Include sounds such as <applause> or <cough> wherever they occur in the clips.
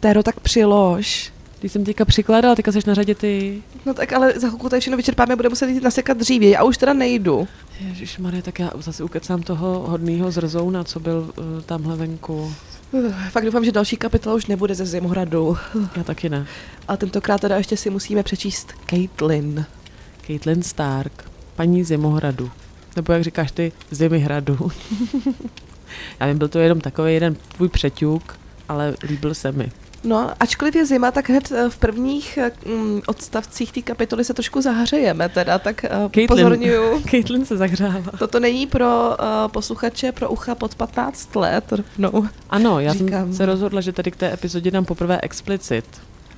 Tero, tak přilož. Když jsem teďka přikládala, teďka jsi na řadě ty. No tak ale za chvilku tady všechno vyčerpáme, bude muset jít nasekat dřívěji. A už teda nejdu. Ježíš Marie, tak já zase ukecám toho hodného zrzouna, co byl uh, tamhle venku. Uh, fakt doufám, že další kapitola už nebude ze Zimhradu. Já taky ne. A tentokrát teda ještě si musíme přečíst Caitlyn. Caitlyn Stark, paní Zimohradu. Nebo jak říkáš ty, Zimyhradu. <laughs> já vím, byl to jenom takový jeden tvůj přeťuk, ale líbil se mi. No, ačkoliv je zima, tak hned eh, v prvních mm, odstavcích té kapitoly se trošku zahřejeme teda, tak uh, Caitlyn. pozorňuju. <laughs> Caitlyn se zahřává. Toto není pro uh, posluchače, pro ucha pod 15 let rovnou. Ano, já Říkám. jsem se rozhodla, že tady k té epizodě dám poprvé explicit.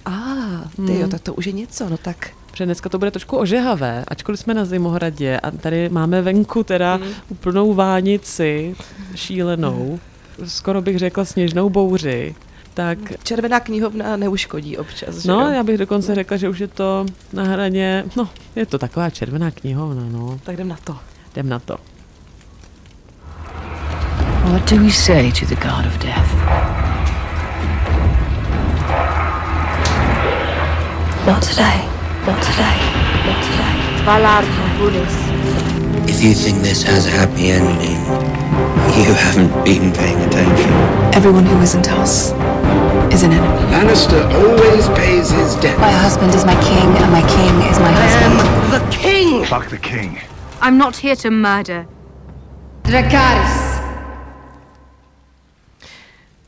A, ah, ty Hmm. jo, tak to už je něco, no tak. Protože dneska to bude trošku ožehavé, ačkoliv jsme na Zimohradě a tady máme venku teda Mm. úplnou vánici šílenou, skoro bych řekla sněžnou bouři, tak Červená knihovna neuškodí občas, že no, jo? já bych dokonce řekla, že už je to na hraně, no, je to taková červená knihovna, no, Tak jdem na to. jdem na to. What do we say to the god of death? Not today. Not today. Not today. Valar Bulis. If you think this has a happy ending, you haven't been paying attention. Everyone who isn't us is an enemy. Lannister always pays his debts. My husband is my king, and my king is my husband. the king! Fuck the king. I'm not here to murder. Dracarys.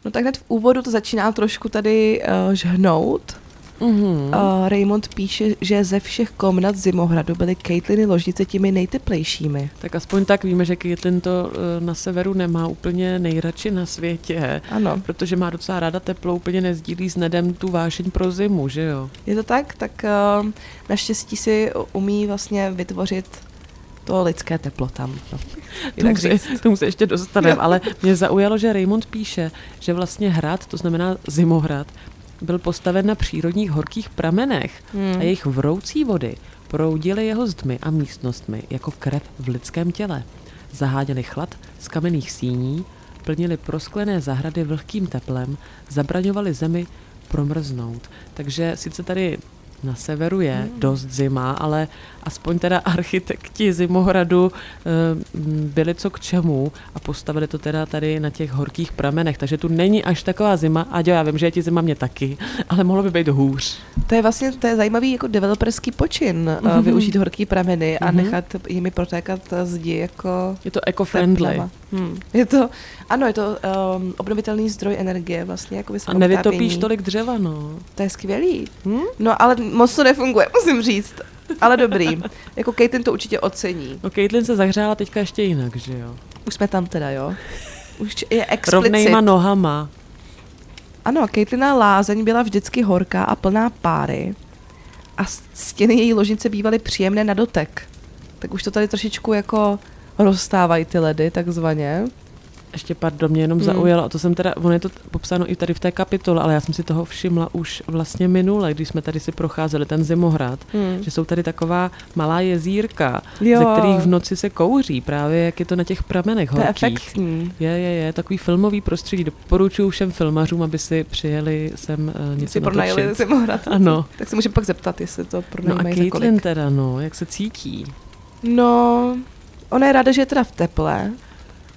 No tak hned v úvodu to začíná trošku tady uh, žhnout. Mhm. Uh, Raymond píše, že ze všech komnat Zimohradu byly Caitliny ložnice těmi nejteplejšími. Tak aspoň tak víme, že Caitlyn to eh, na severu nemá úplně nejradši na světě, Ano. protože má docela ráda teplo, úplně nezdílí s Nedem tu vášeň pro zimu, že jo? Je to tak? Tak uh, naštěstí si umí vlastně vytvořit to lidské teplo tam. No. Tomu se, tomu se ještě dostaneme, ale mě zaujalo, že Raymond píše, že vlastně hrad, to znamená Zimohrad, byl postaven na přírodních horkých pramenech Hmm. a jejich vroucí vody proudily jeho zdmi a místnostmi jako krev v lidském těle. Zaháděli chlad z kamenných síní, plnili prosklené zahrady vlhkým teplem, zabraňovali zemi promrznout. Takže sice tady na severu je Hmm. dost zima, ale aspoň teda architekti Zimohradu eh, byli co k čemu a postavili to teda tady na těch horkých pramenech, takže tu není až taková zima. A já vím, že je ti zima mě taky, ale mohlo by být hůř. To je vlastně to je zajímavý jako developerský počin, mm-hmm. využít horký prameny a Mhm. nechat jimi protékat zdi jako Je to eco-friendly. Hmm. Je to, ano, je to um, obnovitelný zdroj energie vlastně, jako A nevytopíš tolik dřeva, no. To je skvělý. Hm? No ale moc to nefunguje, <laughs> musím říct. Ale dobrý. jako Caitlyn to určitě ocení. No Caitlyn se zahřála teďka ještě jinak, že jo? Už jsme tam teda, jo? Už je explicit. Rovnejma nohama. Ano, Caitlina lázeň byla vždycky horká a plná páry a stěny její ložnice bývaly příjemné na dotek. Tak už to tady trošičku jako rozstávají ty ledy, takzvaně. Ještě pardon, mě jenom Hmm. zaujalo, a to jsem teda, ono je to popsáno i tady v té kapitole, ale já jsem si toho všimla už vlastně minule, když jsme tady si procházeli ten zimohrad, Hmm. že jsou tady taková malá jezírka, Jo. ze kterých v noci se kouří, právě jak je to na těch pramenech To je horkých. efektní. Je, je, je, takový filmový prostředí. Doporučuji všem filmařům, aby si přijeli sem uh, něco Si pronajeli. Zimohrad. Ano. Tak se můžeme pak zeptat, jestli to No a pronajímají za Caitlyn kolik. teda, no, jak se cítí? No, ona je ráda, že je teda v teple.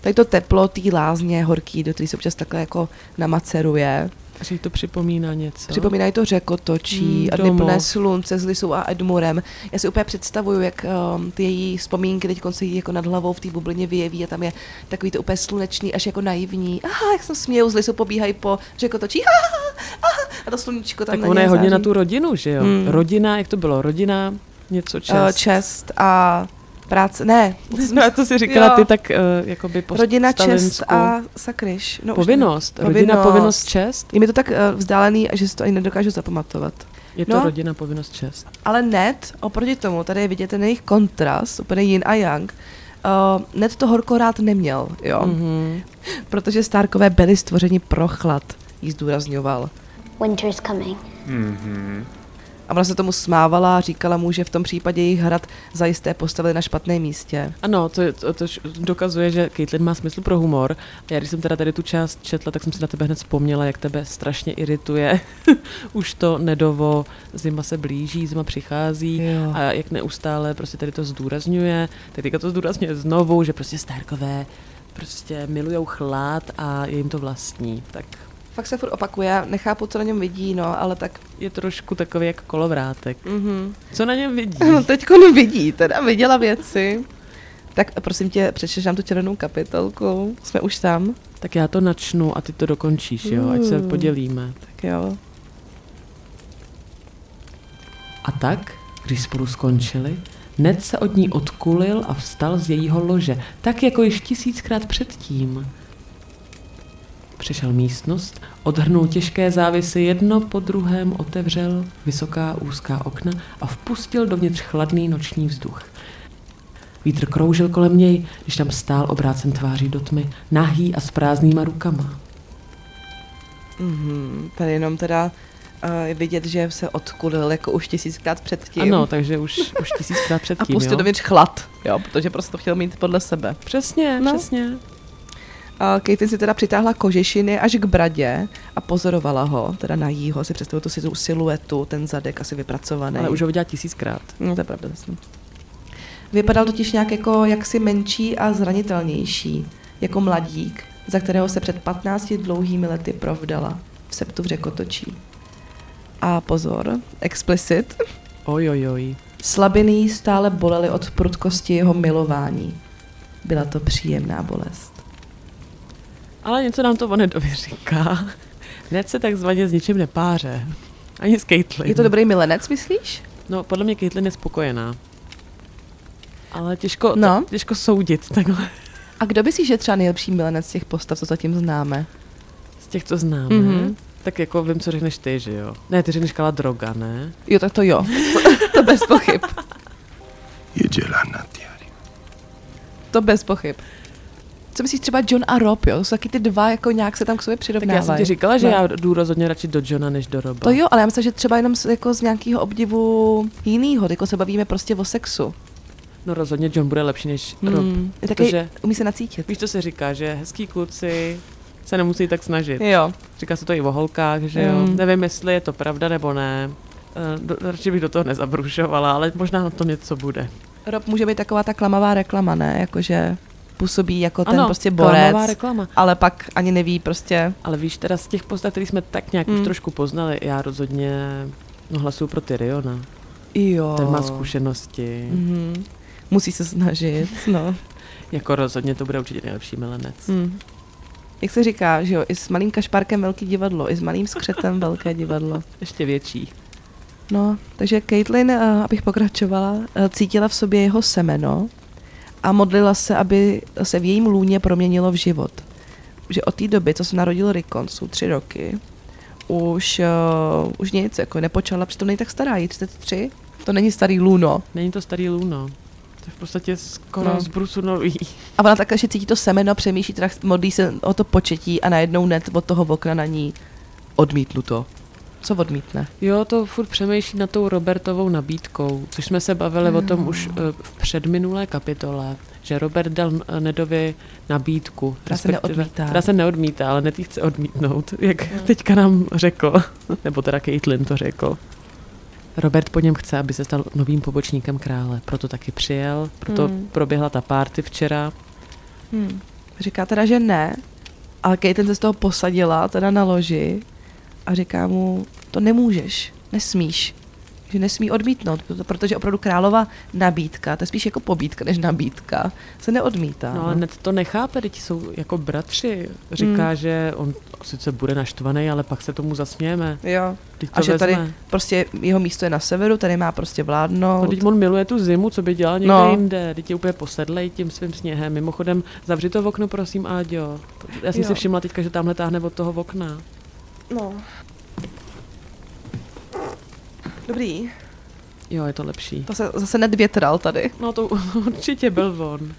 Tady to teplo, té lázně horký, do který se občas takhle jako namaceruje. Že to připomíná něco? Připomínají to řekotočí Hmm, a dny slunce s Lisou a Edmurem. Já si úplně představuju, jak um, ty její vzpomínky teď se jí jako nad hlavou v té bublině vyjeví a tam je takový to úplně slunečný, až jako naivní. Aha, jak se smějou, s Lisou pobíhají po řekotočí. Aha, aha, a to sluníčko tam Tak na ona je hodně na září. tu rodinu, že jo? Hmm. Rodina, jak to bylo? Rodina, něco čest. Eh, čest a práce. Ne, No, a to si říkala Jo. ty tak uh, jakoby po rodina, čest a sakryš. No, Povinnost. Rodina, povinnost, čest. Je mi to tak uh, vzdálený, že si to ani nedokážu zapamatovat. Je to No. rodina, povinnost, čest. Ale Ned, oproti tomu, tady je vidět ten jejich kontrast, úplně yin a yang, uh, Ned to horko rád neměl, jo. Mhm. Protože Starkové byli stvořeni pro chlad, jí zdůrazňoval. Winter's coming. A ona se tomu smávala a říkala mu, že v tom případě jejich hrad zajisté postavili na špatném místě. Ano, to, to, to dokazuje, že Caitlin má smysl pro humor. Já když jsem teda tady tu část četla, tak jsem si na tebe hned vzpomněla, jak tebe strašně irituje. <laughs> Už to nedovo, zima se blíží, zima přichází Jo. a jak neustále prostě tady to zdůrazňuje, tak teďka to zdůrazňuje znovu, že prostě Starkové prostě milujou chlad a je jim to vlastní. Tak Fakt se furt opakuje, já nechápu, co na něm vidí, no, ale tak... je trošku takový jak kolovrátek. Mhm. Co na něm vidí? <laughs> No teď vidí, teda viděla věci. Tak prosím tě, přečteš nám tu červenou kapitolku, jsme už tam. Tak já to načnu a ty to dokončíš, jo, ať se Mm. podělíme. Tak jo. A tak, když spolu skončili, Ned se od ní odkulil a vstal z jejího lože, tak jako již tisíckrát předtím. Přišel místnost, odhrnul těžké závisy, jedno po druhém otevřel vysoká úzká okna a vpustil dovnitř chladný noční vzduch. Vítr kroužil kolem něj, když tam stál obrácen tváří do tmy, nahý a s prázdnýma rukama. Mhm. Tady jenom teda uh, vidět, že se odkulil jako už tisíckrát předtím. Ano, takže už, už tisíckrát <laughs> A předtím, pustil jo? dovnitř chlad, jo, protože prostě to chtěl mít podle sebe. Přesně, No. přesně. A Caitlin si teda přitáhla kožešiny až k bradě a pozorovala ho, teda na jího, si představil tu si- siluetu, ten zadek asi vypracovaný. Ale už ho viděla tisíckrát. No, to je pravda, jasně. Vypadal totiž nějak jako jaksi menší a zranitelnější, jako mladík, za kterého se před 15 dlouhými lety provdala v septu v řekotočí. A pozor, explicit, Ojojoj. slabiny jí stále bolely od prudkosti jeho milování. Byla to příjemná bolest. Ale něco nám to o Nedovi říká. Ned se takzvaně s ničím nepáře. Ani s Caitlyn. Je to dobrý milenec, myslíš? No, podle mě Caitlyn je spokojená. Ale těžko, No. no. těžko soudit takhle A kdo myslíš, že je třeba nejlepší milenec z těch postav, co zatím známe? z těch, co známe. Mhm. Mm-hmm. Tak jako vím, co řekneš ty, že jo? Ne, ty řekneš Kala Droga, ne? Jo, tak to jo. To, to bez pochyb. To bez pochyb. Co myslíš třeba John a Rob, jo? To jsou taky ty dva, jako nějak se tam k sobě Tak přirovnávají. já jsem ti říkala, že No. já jdu rozhodně radši do Johna, než do Roba. To jo, ale já myslím, že třeba jenom z, jako z nějakého obdivu jinýho, jako se bavíme prostě o sexu. No rozhodně John bude lepší než Rob. Hmm. Je taky, protože- umí se nacítit. Víš, co se říká, že hezký kluci se nemusí tak snažit. Jo. Říká se to i o holkách, že jo. Mm. Nevím, jestli je to pravda nebo ne. Eh, Do, radši bych do toho nezabrušovala, ale možná na tom něco bude. Rob může být taková ta klamavá reklama, ne? Jakože působí jako ten ano, prostě klamová borec, reklama. ale pak ani neví prostě. Ale víš, teda z těch postav, který jsme tak nějak Mm. už trošku poznali, já rozhodně no, hlasuju pro Tyriona. Jo. Ten má zkušenosti. Mhm. Musí se snažit, <laughs> no. Jako rozhodně to bude určitě nejlepší milenec. Hmm. Jak se říká, že jo, i s malým kašpárkem velký divadlo, i s malým skřetem velké divadlo. <laughs> Ještě větší. No, takže Caitlin, eh, abych pokračovala, eh, cítila v sobě jeho semeno a modlila se, aby se v jejím lůně proměnilo v život. Že od té doby, co se narodil Rikon, jsou tři roky, už, uh, už nic, jako nepočala, přitom není tak stará, jí 33, to není starý lůno. Není to starý Luno. To je v podstatě skoro No. no. z brusu nový. A ona tak, že cítí to semeno, přemýšlí, teda modlí se o to početí a najednou net od toho okna na ní odmítnu to. Co odmítne? Jo, to furt přemýšlí nad tou Robertovou nabídkou, což jsme se bavili o tom už eh, v předminulé kapitole, že Robert dal eh, Nedovi nabídku. Která se neodmítá. Která se neodmítá, ale Ned ji chce odmítnout, <laughs> jak teďka nám řekl, <laughs> nebo teda Caitlin to řekl. Robert po něm chce, aby se stal novým pobočníkem krále, proto taky přijel, proto Hmm. proběhla ta párty včera. Hmm. Říká teda, že ne, ale Caitlin se z toho posadila teda na loži a říká mu, to nemůžeš, nesmíš, že nesmí odmítnout, proto- protože opravdu králová nabídka, to je spíš jako pobídka než nabídka, se neodmítá. No ale Ned to nechápe, teď jsou jako bratři. Říká, Hmm. že on sice bude naštvaný, ale pak se tomu zasmějeme. Jo. Teď to A že vezme. tady prostě jeho místo je na severu, tady má prostě No, vládnout. teď on miluje tu zimu, co by dělal někde No. no. jinde. Teď je úplně posedlej tím svým sněhem. Mimochodem, zavři to okno, prosím, Áďo. Já jsem Jo. si všimla teďka, že tamhle táhne od toho okna. No. Dobrý, Jo, je to lepší. to se zase nedvětral tady. No to <laughs> určitě byl on.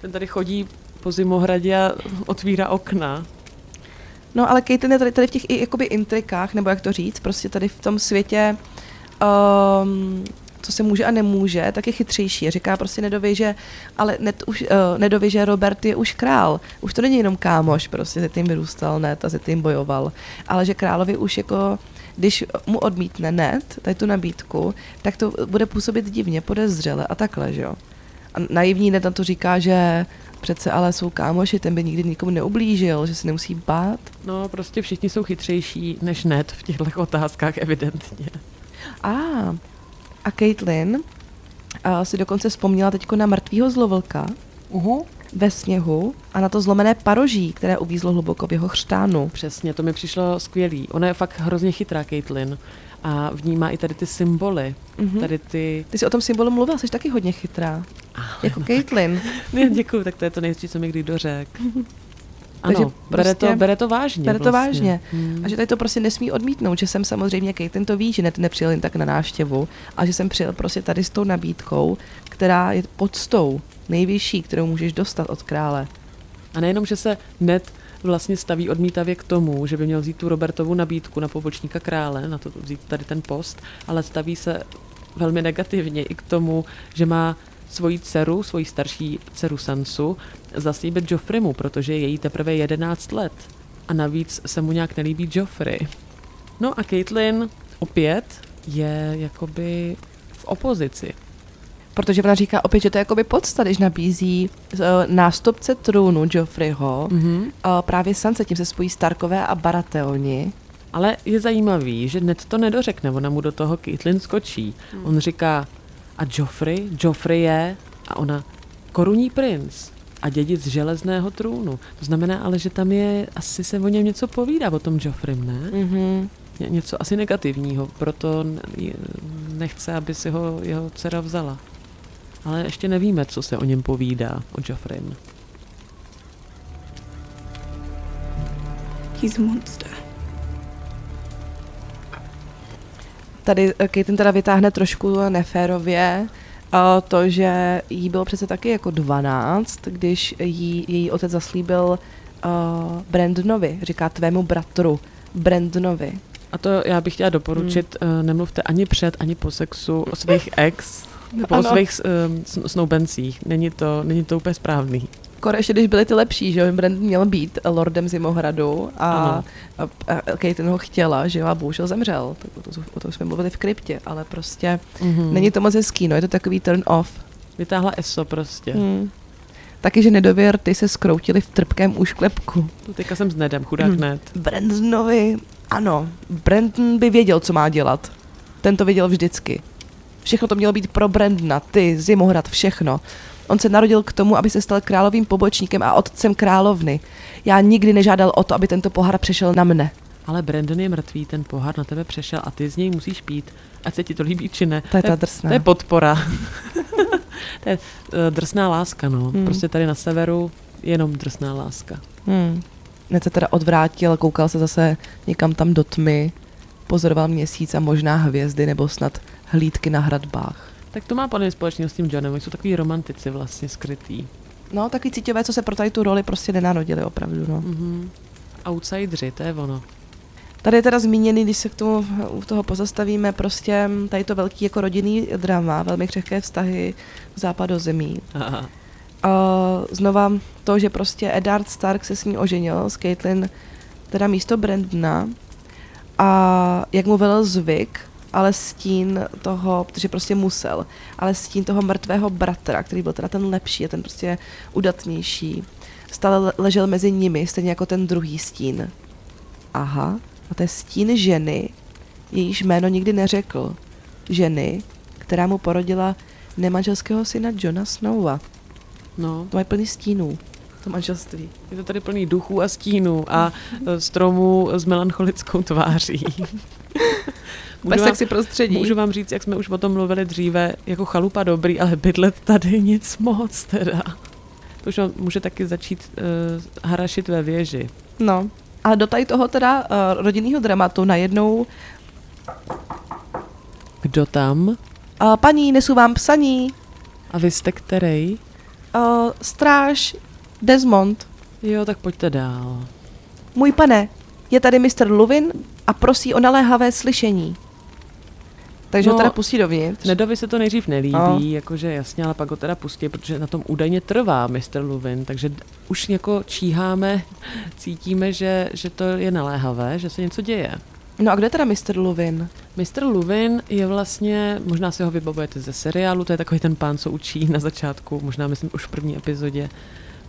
Ten tady chodí po zimohradě a otvírá okna. No ale Caitlin je tady, tady v těch i jakoby intrikách, nebo jak to říct, prostě tady v tom světě um, co se může a nemůže, tak je chytřejší. Říká prostě Nedovi, že, ale Ned už, uh, Nedovi, že Robert je už král. Už to není jenom kámoš, prostě se tím vyrůstal Ned a se tím bojoval. Ale že královi už jako když mu odmítne Ned, tady tu nabídku, tak to bude působit divně, podezřele a takhle, že jo. A naivní Ned na to říká, že přece ale jsou kámoši, ten by nikdy nikomu neublížil, že se nemusí bát. No, prostě všichni jsou chytřejší než Ned v těchto otázkách, evidentně. A, a Caitlin a si dokonce vzpomněla teď na mrtvýho zlovlka Uhu. ve sněhu a na to zlomené paroží, které uvízlo hluboko v jeho chřtánu. Přesně, to mi přišlo skvělý. Ona je fakt hrozně chytrá, Caitlin. A vnímá i tady ty symboly. Mhm. Tady ty... Ty jsi o tom symbolu mluvila, jsi taky hodně chytrá. Jako Caitlin. <laughs> Ne, děkuju, tak to je to nejhezčí, co mi kdy dořek. <laughs> Ano, Takže bere, to, prostě- bere to vážně. Bere to vlastně. vážně. Hmm. A že tady to prostě nesmí odmítnout, že jsem samozřejmě, Caitlin to ví, že net nepřijel jen tak na návštěvu, a že jsem přijel prostě tady s tou nabídkou, která je podstou nejvyšší, kterou můžeš dostat od krále. A nejenom, že se Ned vlastně staví odmítavě k tomu, že by měl vzít tu Robertovu nabídku na pobočníka krále, na to vzít tady ten post, ale staví se velmi negativně i k tomu, že má svoji dceru, svoji starší dceru Sansu, zaslíbit Joffreymu, protože je jí teprve 11 let. A navíc se mu nějak nelíbí Joffrey. No a Caitlin opět je jakoby v opozici. Protože ona říká opět, že to je jakoby podsta, když nabízí uh, nástupce trůnu Joffreyho, Mhm. uh, právě Sansa, tím se spojí Starkové a Baratheoni. Ale je zajímavý, že Ned to nedořekne, ona mu do toho Caitlyn skočí. Hmm. On říká, a Joffrey? Joffrey je, a ona, korunní princ a dědic železného trůnu. To znamená ale, že tam je, asi se o něm něco povídá, o tom Joffreym, ne? Mm-hmm. Ně- Něco asi negativního, proto nechce, aby si ho jeho dcera vzala. Ale ještě nevíme, co se o něm povídá, o Joffreym. He's a monster. Tady eh, Caitlin teda vytáhne trošku neférově a to, že jí bylo přece taky jako 12, když jí, její otec zaslíbil uh, Brandonovi, říká tvému bratru Brandonovi. A to já bych chtěla doporučit, hmm. nemluvte ani před, ani po sexu o svých ex, <laughs> nebo o Ano. svých um, sn- snoubencích. Není to, není to úplně správný. Skoro ještě, když byli ty lepší, že jo, Brandon měl být lordem Zimohradu a, Ano. a, a Caitlin ho chtěla, že jo, a bohužel zemřel. Tak o, to, o tom jsme mluvili v kryptě, ale prostě Mm-hmm. není to moc hezký, no, je to takový turn off. Vytáhla ESO prostě. Hmm. Taky, že nedověr, ty se skroutili v trpkém úšklepku. Teďka jsem s Nedem, chudák Hmm. Ned. Brandonovi, ano, Brandon by věděl, co má dělat. Ten to věděl vždycky. Všechno to mělo být pro Brandona, ty, Zimohrad, všechno. On se narodil k tomu, aby se stal královým pobočníkem a otcem královny. Já nikdy nežádal o to, aby tento pohár přešel na mne. Ale Brandon je mrtvý, ten pohár na tebe přešel a ty z něj musíš pít, ať se ti to líbí či ne. To je ta drsná. To je podpora. <laughs> to je uh, drsná láska, no. Hmm. Prostě tady na severu jenom drsná láska. Hmm. Hned se teda odvrátil, koukal se zase někam tam do tmy, pozoroval měsíc a možná hvězdy nebo snad hlídky na hradbách. Tak to má podle společného s tím Johnem, jsou takový romantici vlastně skrytý. No, takový cítivé, co se pro tady tu roli prostě nenarodili opravdu, no. Mhm. Outsidři, to je ono. Tady je teda zmíněný, když se k tomu u toho pozastavíme, prostě tady to velký jako rodinný drama, velmi křehké vztahy v západozemí. Aha. A znova to, že prostě Eddard Stark se s ní oženil, s Caitlyn, teda místo Brandona, a jak mu velel zvyk, ale stín toho, protože prostě musel, ale stín toho mrtvého bratra, který byl teda ten lepší a ten prostě udatnější, stále le- ležel mezi nimi, stejně jako ten druhý stín. Aha, a to je stín ženy, jejíž jméno nikdy neřekl. Ženy, která mu porodila nemanželského syna Johna Snowa. No, To mají plný stínů, to manželství. je to tady plný duchů a stínů a e, stromů s melancholickou tváří. <laughs> Vám- sexy prostředí. Můžu vám říct, jak jsme už o tom mluvili dříve, jako chalupa dobrý, ale bydlet tady <laughs> nic moc teda. To už může taky začít uh, harašit ve věži. No. A do tady toho teda uh, rodinného dramatu najednou Kdo tam? uh, paní, nesu vám psaní, A vy jste který? uh, stráž Desmond, Jo, tak pojďte dál. můj pane, je tady Mr. Luvin a prosí o naléhavé slyšení. Takže No, ho teda pustí dovnitř. Nedovi se to nejdřív nelíbí, No. jakože jasně, ale pak ho teda pustí, protože na tom údajně trvá Mr. Luvin, takže už jako číháme, <laughs> cítíme, že, že to je naléhavé, že se něco děje. No a kde teda Mr. Luvin? Mr. Luvin je vlastně, možná si ho vybavujete ze seriálu, to je takový ten pán, co učí na začátku, možná myslím už v první epizodě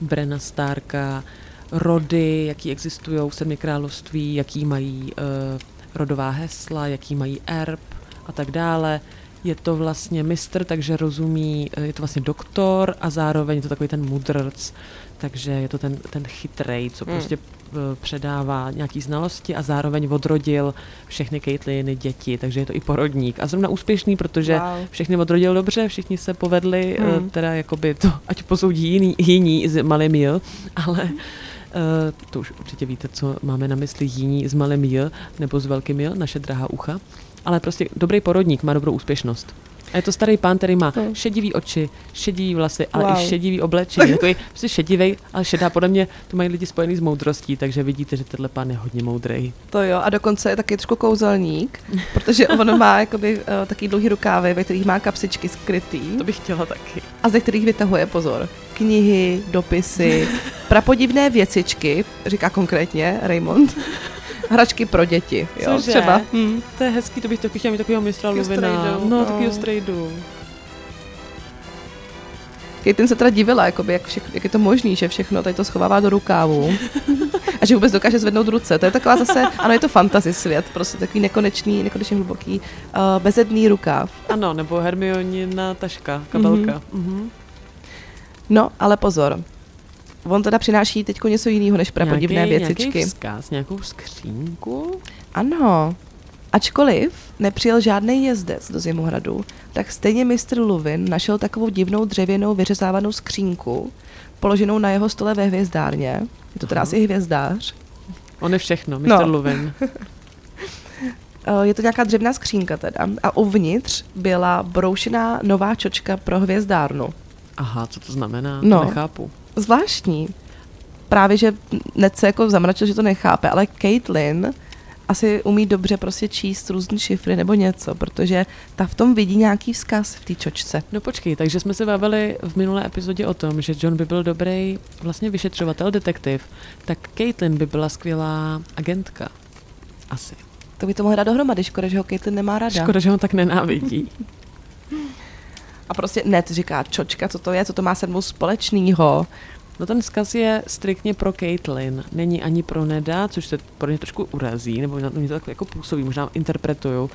Brena Starka, rody, jaký existují v Sedmi království, jaký mají uh, rodová hesla, jaký mají erb a tak dále. Je to vlastně mistr, takže rozumí, eh, je to vlastně doktor a zároveň je to takový ten mudrc, takže je to ten, ten chytrej, co Hmm. prostě eh, předává nějaký znalosti a zároveň odrodil všechny Caitliny děti, takže je to i porodník. A zrovna úspěšný, protože Wow. všechny odrodil dobře, všichni se povedli, Hmm. hmm. teda jakoby to, ať posoudí jiný, jiní z malým J, ale Uh, to už určitě víte, co máme na mysli jiní s malým J nebo s velkým J, naše drahá ucha. Ale prostě dobrý porodník má dobrou úspěšnost. A je to starý pán, který má Hmm. šedivý oči, šedivý vlasy, ale Wow. i šedivý oblečení. <laughs> Takový prostě šedivý, ale šedá podle mě to mají lidi spojený s moudrostí, takže vidíte, že tenhle pán je hodně moudrý. To jo, a dokonce je taky trošku kouzelník, protože on má <laughs> jakoby uh, taky dlouhý rukávy, ve kterých má kapsičky skrytý To bych chtěla taky. a ze kterých vytahuje pozor. Knihy, dopisy, <laughs> prapodivné věcičky, říká konkrétně Raymond. Hračky pro děti, jo, Cože? třeba. Hm. To je hezký, to bych taky chtěla mít takového mistra Luvina. No, no. takového strejdu. Caitlin se teda divila, jakoby, jak, všech, jak je to možný, že všechno tady to schovává do rukávu <laughs> a že vůbec dokáže zvednout ruce. To je taková zase, ano, je to fantasy svět, prostě takový nekonečný, nekonečně hluboký, uh, bezedný rukáv. Ano, nebo Hermionina taška, kabelka. Mm-hmm. No, ale pozor. On teda přináší teď něco jiného než prapodivné věcičky. Nějaký vzkaz, nějakou skřínku. Ano. Ačkoliv nepřijel žádný jezdec do Zimohradu, tak stejně mistr Luvin našel takovou divnou dřevěnou vyřezávanou skřínku, položenou na jeho stole ve hvězdárně. Je to teda Aha. asi hvězdář. On je všechno. No. No. Luvin. <laughs> Eh, Je to nějaká dřevná skřínka teda. A uvnitř byla broušená nová čočka pro hvězdárnu. Aha, co to znamená? No. To nechápu. Zvláštní. Právě, že Ned se jako zamračil, že to nechápe, ale Caitlin asi umí dobře prostě číst různý šifry nebo něco, protože ta v tom vidí nějaký vzkaz v té čočce. No počkej, takže jsme se bavili v minulé epizodě o tom, že John by byl dobrý vlastně vyšetřovatel, detektiv, tak Caitlin by byla skvělá agentka. Asi. To by to mohla dát dohromady, škoda, že ho Caitlin nemá rada. Škoda, že ho tak nenávidí. <laughs> A prostě Ned říká, čočka, co to je, co to má se mnou společného. No ten vzkaz je striktně pro Caitlin, není ani pro Neda, což se pro ně trošku urazí, nebo na mě to tak jako působí, možná interpretuju,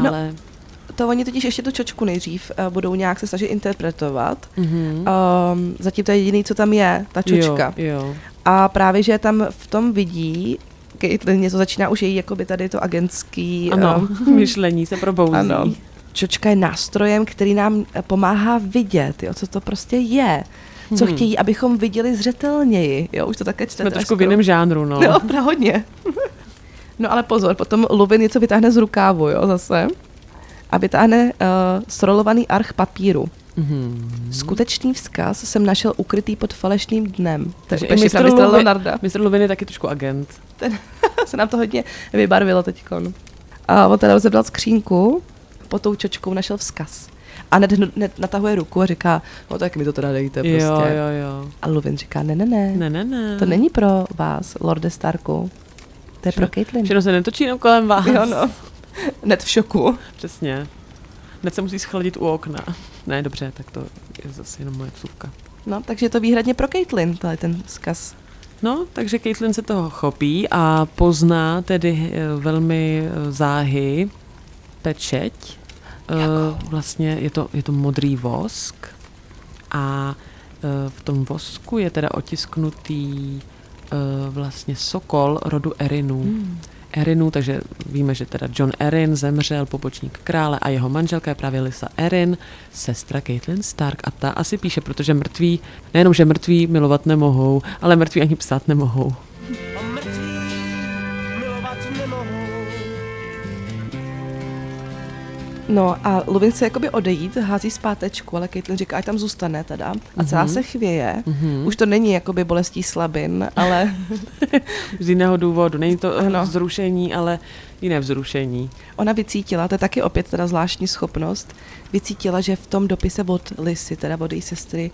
No. ale... To oni totiž ještě tu čočku nejdřív uh, budou nějak se snažit interpretovat. Mhm. Um, zatím to je jediný, co tam je, ta čočka. Jo, jo. A právě, že tam v tom vidí, Caitlin něco začíná už její jakoby tady to agentský... Ano, um, <laughs> myšlení se probouzí. ano. Čočka je nástrojem, který nám eh, pomáhá vidět, jo, co to prostě je. Co Hmm. chtějí, abychom viděli zřetelněji. Jo, už to také čtete. Jsme trošku v jiném žánru, no. No, <laughs> no hodně. <laughs> no ale pozor, potom Luvin něco vytáhne z rukávu, jo, zase. A vytáhne uh, srolovaný arch papíru. Mhm. Skutečný vzkaz jsem našel ukrytý pod falešným dnem. Takže i mistr mistr Luvi- Leonarda. Mr. Luvin je taky trošku agent. <laughs> se nám to hodně vybarvilo teďkon. A on teda rozebral skřínku, pod tou čočkou našel vzkaz. A Ned, Ned natahuje ruku a říká, no tak mi to teda dejte prostě. Jo, jo, jo. A Luvin říká, ne, ne, ne, Ne, ne, ne. to není pro vás, Lorde Starku. To je pro Caitlin. Všechno se netočí jenom kolem vás. Jo, no. Ned v šoku. Přesně. Hned se musí schladit u okna. Ne, dobře, tak to je zase jenom moje vsuvka. No, takže je to výhradně pro Caitlin, tady ten vzkaz. No, takže Caitlin se toho chopí a pozná tedy eh, velmi eh, záhy pečeť. Eh, Vlastně je to, je to modrý vosk a eh, v tom vosku je teda otisknutý eh, vlastně sokol rodu Erinů. Hmm. Erinů, takže víme, že teda John Erin zemřel, pobočník krále a jeho manželka je právě Lisa Erin, sestra Caitlin Stark a ta asi píše, protože mrtví, nejenom, že mrtví milovat nemohou, ale mrtví ani psát nemohou. No a Luvin chce jakoby odejít, hází zpátečku, ale Caitlin říká, ať tam zůstane teda. A celá Mhm. se chvěje. Už to není jakoby bolestí slabin, ale <laughs> Z jiného důvodu. Není to Ano. ano. vzrušení, ale jiné vzrušení. ona vycítila, to je taky opět teda zvláštní schopnost, vycítila, že v tom dopise od Lisy, teda od její sestry,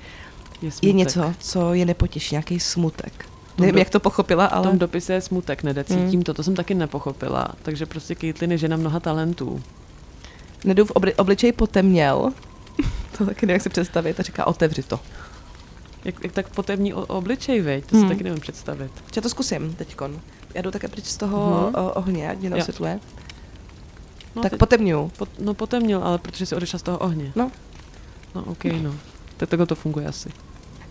Je, je něco, co je nepotěší, nějaký smutek. Nevím, do- jak to pochopila, V ale... tom dopise je smutek, nedecítím Mm. to, to jsem taky nepochopila. Takže prostě Caitlyn je žena mnoha talentů. Nedu v obli- obličej potemněl. <laughs> to taky nevím, jak si představit. A říká, otevři to. Jak, jak tak potevní o- obličej, veď? To Hmm. si taky nevím představit. Já to zkusím teďkon. Já jdu také pryč z toho o, ohně, ať mě neosvětluje. No, tak teď- potemňuju. pot, no potemnil, ale protože si odešla z toho ohně. No. No, OK, no. Tak takhle to funguje asi.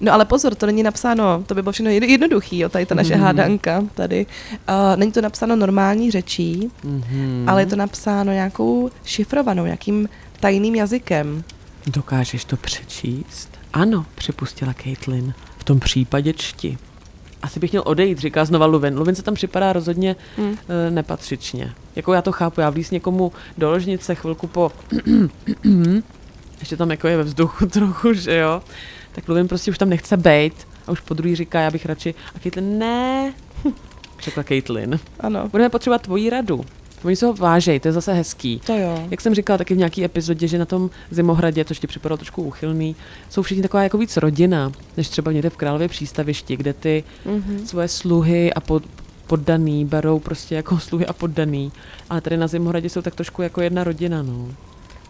No ale pozor, to není napsáno, to by bylo všechno jed- jednoduchý, jo, tady ta naše Mhm. hádanka tady. Uh, není to napsáno normální řečí, Mm-hmm. ale je to napsáno nějakou šifrovanou, nějakým tajným jazykem. Dokážeš to přečíst? Ano, připustila Caitlin. V tom případě čti. Asi bych měl odejít, říká znova Luvin. Luvin se tam připadá rozhodně mm. e, nepatřičně. Jako já to chápu, já vlíz někomu do ložnice chvilku po... <clears throat> Ještě tam jako je ve vzduchu trochu, že jo? Tak Luvin prostě už tam nechce bejt a už po druhý říká, já bych radši... A Caitlin, ne, <laughs> řekla Caitlin. Ano, Budeme potřebovat tvoji radu. Oni se ho vážejí, to je zase hezký. to jo. Jak jsem říkala taky v nějaký epizodě, že na tom zimohradě, což ti připadalo trošku úchylný, jsou všichni taková jako víc rodina, než třeba někde v Králově přístavišti, kde ty Mhm. svoje sluhy a pod, poddaný berou prostě jako <laughs> sluhy a poddaný. Ale tady na zimohradě jsou tak trošku jako jedna rodina, no.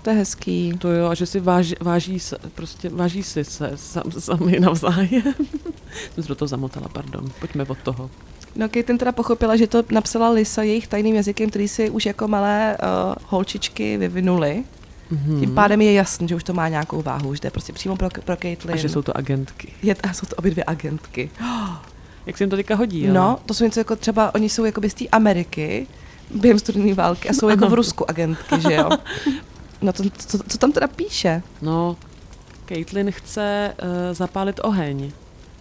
To je hezký. To jo, a že si váží, váží, se, prostě váží si se sam, sami navzájem. <laughs> jsem se do toho zamotala, pardon. Pojďme od toho. No, Caitlin teda pochopila, že to napsala Lisa jejich tajným jazykem, který si už jako malé uh, holčičky vyvinuli. Mhm. Tím pádem je jasný, že už to má nějakou váhu, že to je prostě přímo pro, pro Caitlin. A že jsou to agentky. Je, a jsou to obě dvě agentky. <gasps> Jak se jim to teďka hodí, ale? No, to jsou něco jako třeba, oni jsou jako z té Ameriky během studené války a jsou jako v Ano. Rusku agentky, že jo? <laughs> No to, co, co tam teda píše? No, Caitlin chce uh, zapálit oheň,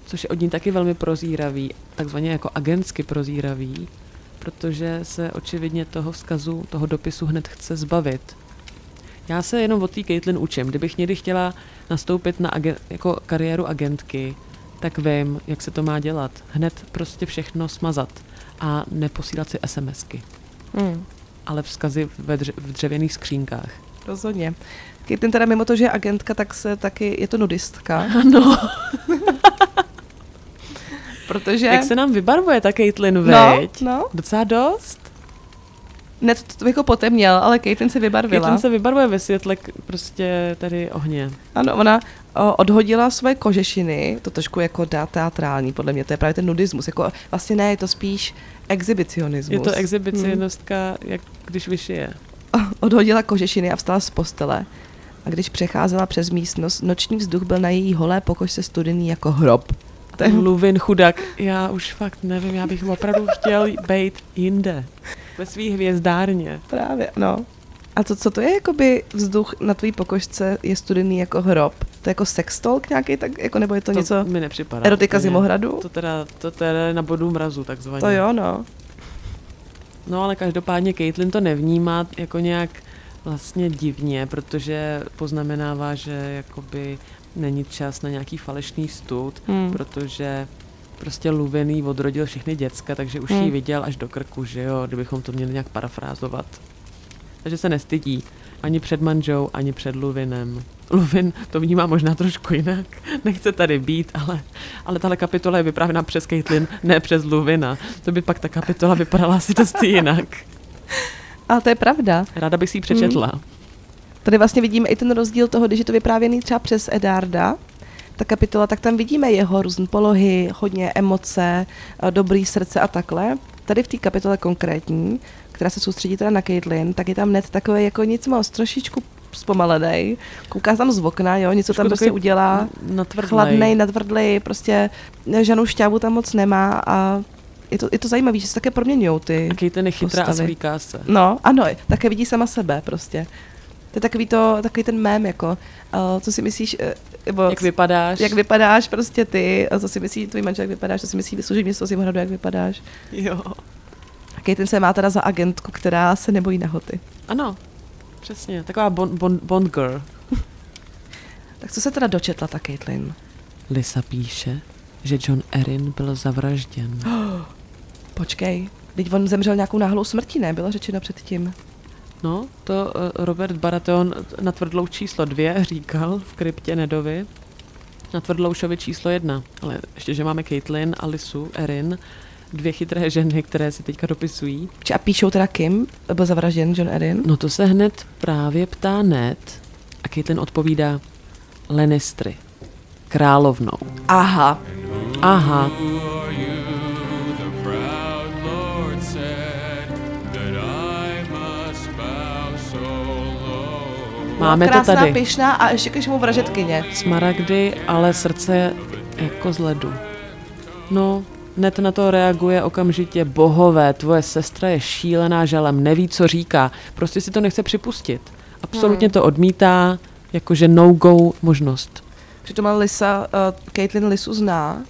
což je od ní taky velmi prozíravý, takzvaně jako agentsky prozíravý, protože se očividně toho vzkazu, toho dopisu hned chce zbavit. Já se jenom od té Caitlin učím. Kdybych někdy chtěla nastoupit na agen- jako kariéru agentky, tak vím, jak se to má dělat. Hned prostě všechno smazat a neposílat si SMSky, Hmm, ale vzkazy ve dře- v dřevěných skřínkách. Rozhodně. Caitlin teda mimo to, že je agentka, tak se taky, je to nudistka. Ano. <laughs> Protože... Jak se nám vybarvuje ta Caitlin, no, veď? no, Docela dost. ne, to, to bych ho potemněl, ale Caitlin se vybarvila. Caitlin se vybarvuje ve světle prostě tady ohně. Ano, ona o, odhodila své kožešiny, to trošku jako dá teatrální, podle mě, to je právě ten nudismus, jako vlastně ne, je to spíš exhibicionismus. Je to exhibicionistka, jak když vyšije. <laughs> Odhodila kožešiny a vstala z postele. A když přecházela přes místnost, noční vzduch byl na její holé pokožce studený jako hrob. To je Ten Luvin chudák, já už fakt nevím, já bych opravdu chtěl být jinde. Ve svý hvězdárně. právě, no. A to, co to je, jakoby vzduch na tvojí pokožce je studený jako hrob? To je jako sextolk nějaký, tak jako, nebo je to, To něco mi nepřipadá. erotika úplně. zimohradu? To teda, to teda je na bodu mrazu, takzvaně. To jo, no. No ale každopádně Caitlin to nevnímá jako nějak vlastně divně, protože poznamenává, že jakoby není čas na nějaký falešný stud, Hmm. protože prostě Luvin jí odrodil všechny děcka, takže už Hmm. jí viděl až do krku, že jo, kdybychom to měli nějak parafrázovat. Takže se nestydí ani před manžou, ani před Luvinem. Luvin to vnímá možná trošku jinak. Nechce tady být, ale, ale tahle kapitola je vyprávěna přes Caitlin, ne přes Luvina. To by pak ta kapitola vypadala asi dost jinak. Ale to je pravda. Ráda bych si ji přečetla. Tady vlastně vidíme i ten rozdíl toho, když je to vyprávěný třeba přes Edarda, ta kapitola, tak tam vidíme jeho různé polohy, hodně emoce, a dobrý srdce a takhle. Tady v té kapitole konkrétní, která se soustředí teda na Caitlyn, tak je tam net takový jako nic moc, trošičku zpomalený. Kouká tam z okna, jo, něco tam prostě udělá. Natvrdlej. Chladnej, nadvrdlej, prostě žanu šťávu tam moc nemá a je to, je to zajímavé, že se také proměňují ty A Caitlin je chytrá a postavy. sklíká se. No, ano, také vidí sama sebe prostě. To je takový, to, takový ten mém, jako, uh, co si myslíš, uh, nebo Jak vypadáš? jak vypadáš prostě ty, a co si myslí tvůj manžel, jak vypadáš, co si myslí vysloužit město Zimhradu, jak vypadáš. Jo. A ten se má teda za agentku, která se nebojí nahoty. Ano. Přesně, taková Bond, Bond, Bond girl. <laughs> Tak co se teda dočetla ta Caitlin? Lisa píše, že John Erin byl zavražděn. <gasps> Počkej, teď on zemřel nějakou náhlou smrtí, ne? Bylo řečeno předtím. No, to eh, Robert Baratheon na tvrdlou číslo dvě říkal v kryptě Nedovi. Na tvrdloušovi číslo jedna. Ale ještě, že máme Caitlyn a Lisu, Erin, dvě chytré ženy, které si teďka dopisují. A píšou teda Kim, byl zavražděn John Erin? No to se hned právě ptá Ned a Caitlyn odpovídá Lannistry, královnou. Aha, Aha, máme to krásná, tady. pyšná a ještě když mu vražetkyně. Smaragdy, ale srdce jako z ledu. No, Net na to reaguje okamžitě. Bohové, tvoje sestra je šílená žalem, neví, co říká. Prostě si to nechce připustit. Absolutně to odmítá, jakože no-go možnost. Přitom Lisa, uh, Caitlin Lisu zná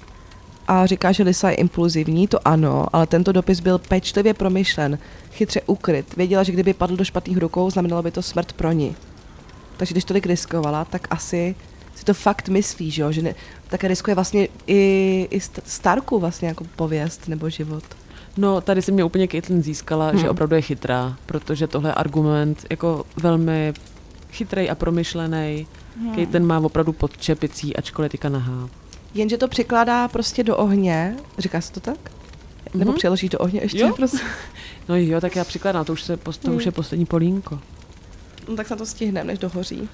a říká, že Lisa je impulzivní, to ano, ale tento dopis byl pečlivě promyšlen, chytře ukryt. Věděla, že kdyby padl do špatných rukou, znamenalo by to smrt pro ní. Takže když tolik riskovala, tak asi si to fakt myslí, že jo? Že ne, také riskuje vlastně i, i St- Starku vlastně jako pověst nebo život. No, tady si mě úplně Caitlyn získala, hmm. že opravdu je chytrá, protože tohle je argument jako velmi chytrý a promyšlený. Hmm. Caitlyn má opravdu pod čepicí, ačkoliv teďka nahá. Jenže to přikládá prostě do ohně, říká se to tak? Nebo Mhm. přeložíš do ohně ještě? Jo. Prostě. <laughs> No jo, tak já přikládám, to už, se, to už je poslední polínko. No tak se to stihneme, než dohoří.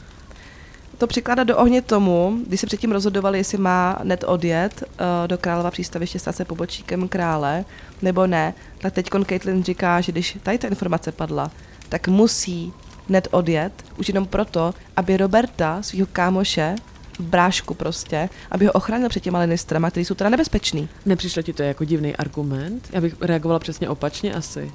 To přikládá do ohně tomu, když se předtím rozhodovali, jestli má net odjet uh, do Králova přístaviště stát se pobočíkem krále, nebo ne, tak teď Caitlin říká, že když tady ta informace padla, tak musí net odjet, už jenom proto, aby Roberta, svého kámoše, brášku prostě, aby ho ochránil před těma Lannisterama, který jsou teda nebezpečný. Nepřišlo ti to jako divný argument? Já bych reagovala přesně opačně asi.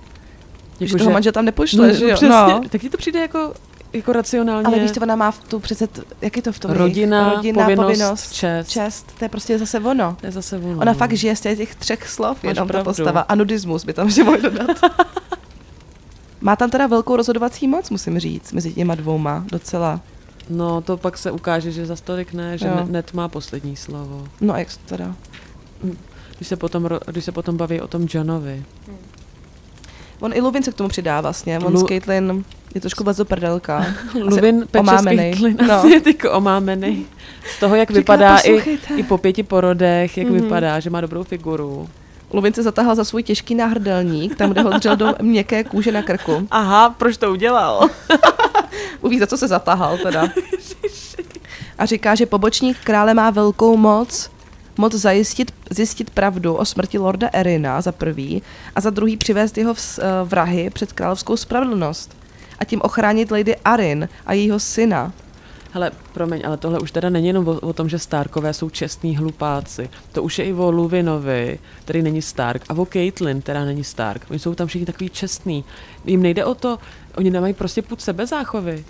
Že toho manžela tam nepošle, no, že jo? přesně, No. Tak ti to přijde jako, jako racionálně. Ale víš, co ona má v tu přece, jak je to v tom jejich? Rodina, Rodina, povinnost, povinnost, čest. čest, to je prostě zase ono. To je zase ono. Ona fakt žije z těch třech slov, Máš jenom ta pravdu. postava. A nudismus by tam ještě mohl dodat. <laughs> Má tam teda velkou rozhodovací moc, musím říct, mezi těma dvouma, docela. No, to pak se ukáže, že za stolik ne, že Jo. net, má poslední slovo. No a jak to teda? Když se potom, když se potom baví o tom Johnovi. On i Luvin se k tomu přidá vlastně. On Lu- s Caitlin je trošku vazoprdelka. <laughs> Luvin peče s. Caitlyn, No. asi je tyko omámený. Z toho, jak Říká, vypadá i, i po pěti porodech, jak Mhm. vypadá, že má dobrou figuru. Luvin se zatahal za svůj těžký náhrdelník, tam, kde ho dřel do měkké kůže na krku. Aha, proč to udělal? <laughs> Uví, za co se zatahal teda. A říká, že pobočník krále má velkou moc, moc zajistit, zjistit pravdu o smrti lorda Erina za prvý a za druhý přivést jeho eh, vrahy před královskou spravedlnost a tím ochránit lady Arin a jejího syna. Hele, promiň, ale tohle už teda není jenom o, o tom, že Starkové jsou čestní hlupáci. To už je i o Luvinovi, který není Stark, a o Caitlyn, která není Stark. Oni jsou tam všichni takový čestní. Jim nejde o to, oni nemají prostě půd sebezáchovy.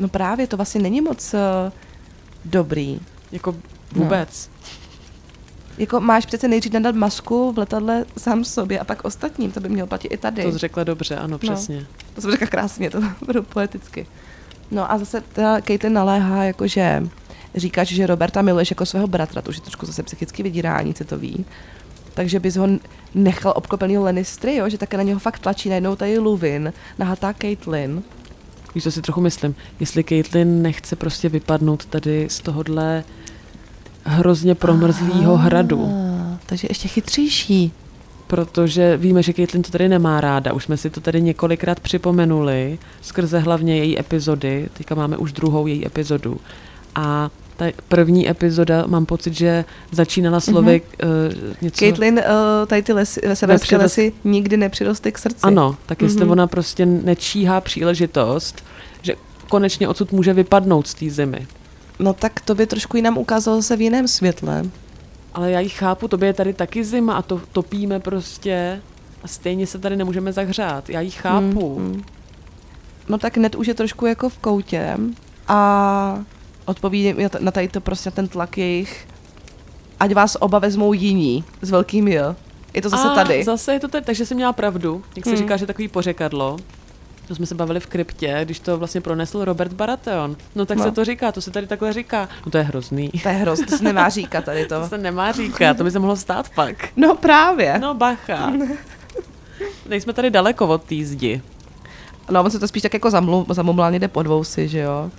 No právě, to vlastně není moc uh, dobrý. Jako vůbec. Jako máš přece nejdřív nadat masku v letadle sám sobě a pak ostatním, to by mělo platit i tady. To jsi řekla dobře, ano, přesně. To jsem řekla krásně, to <laughs> budu poeticky. No a zase ta Caitlyn naléhá, jakože říkáš, že Roberta miluješ jako svého bratra, to už je trošku zase psychicky vydírání, se to ví. Takže bys ho nechal obklopený Lannistry, jo? že také na něho fakt tlačí najednou tady Luvin, nahatá Caitlyn. Víš, co si trochu myslím? Jestli Caitlyn nechce prostě vypadnout tady z tohohle hrozně promrzlýho hradu. Ah, takže ještě chytřejší. protože víme, že Caitlyn to tady nemá ráda. Už jsme si to tady několikrát připomenuli, skrze hlavně její epizody. Teďka máme už druhou její epizodu. A ta první epizoda, mám pocit, že začínala slovy mm-hmm. uh, něco... Caitlyn uh, tady ty lesy, severské lesy nikdy nepřirostly k srdci. Ano, tak jestli Mhm. ona prostě nečíhá příležitost, že konečně odsud může vypadnout z té zimy. No tak to by trošku jinam ukázalo zase v jiném světle. Ale já ji chápu, tobě je tady taky zima a to topíme prostě a stejně se tady nemůžeme zahřát. Já ji chápu. Mm, mm. No tak net už je trošku jako v koutě a odpoví na tady to prostě ten tlak jejich, ať vás oba vezmou jiní s velkým J. Je to zase a tady. Zase je to tady, takže jsem měla pravdu, jak se Hmm. říká, že takový pořekadlo. To jsme se bavili v kryptě, když to vlastně pronesl Robert Baratheon. No tak No. se to říká, to se tady takhle říká. No to je hrozný. To je hroz, to se nemá říkat tady to. <laughs> To se nemá říkat, to by se mohlo stát pak. No právě. No bacha. Nejsme tady daleko od té zdi. No, on se to spíš tak jako zamlu, zamumlal někde pod vousy, že jo.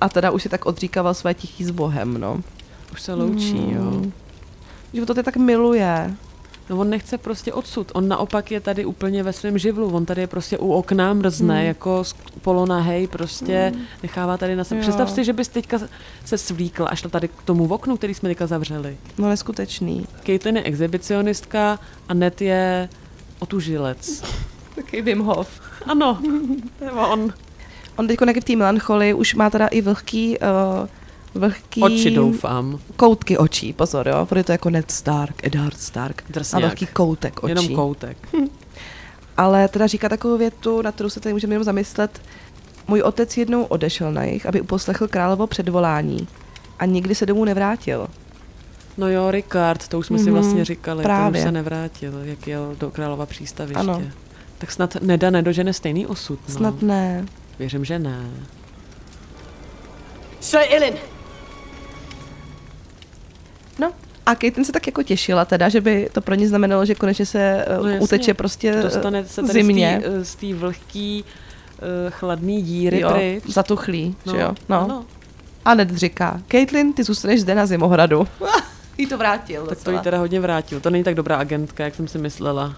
A teda už si tak odříkával své tichý s Bohem, no. Už se loučí, jo. Že to ty tak miluje. No on nechce prostě odsud, on naopak je tady úplně ve svém živlu, on tady je prostě u okna mrzne, Hmm. jako polonahej, prostě nechává tady na sebe. Představ si, že bys teďka se svlíkla a šla tady k tomu oknu, který jsme teďka zavřeli. No neskutečný. Caitlyn je exhibicionistka a Ned je otužilec. <laughs> Taky Wim Hof. Ano, to je on. On teď v té melancholii už má teda i vlhký, uh, vlhký Oči doufám. koutky očí, pozor, jo, protože to je jako Ned Stark, Eddard Stark. Drsňák. A velký koutek očí. Jenom koutek. Ale teda říká takovou větu, na kterou se tady můžeme jenom zamyslet. Můj otec jednou odešel na jich, aby uposlechl královo předvolání a nikdy se domů nevrátil. No jo, Ricard, to už jsme si Mhm, vlastně říkali, právě. ten už se nevrátil, jak jel do Králova přístaviště. Ano. Tak snad Neda nedožene stejný osud, no. Snad ne. Věřím, že ne. Sir Ilin, No, a Caitlyn se tak jako těšila teda, že by to pro ní znamenalo, že konečně se No no, jasně. uteče prostě eh, Dostane se tady zimně. z té- z té vlhký, uh, chladný díry jo, pryč. zatuchlý, No, že jo? No. ano. A Ned říká, Caitlyn, ty zůstaneš zde na Zimohradu. <laughs> <laughs> Jí to vrátil Tak to docela. jí teda hodně vrátil. To není tak dobrá agentka, jak jsem si myslela.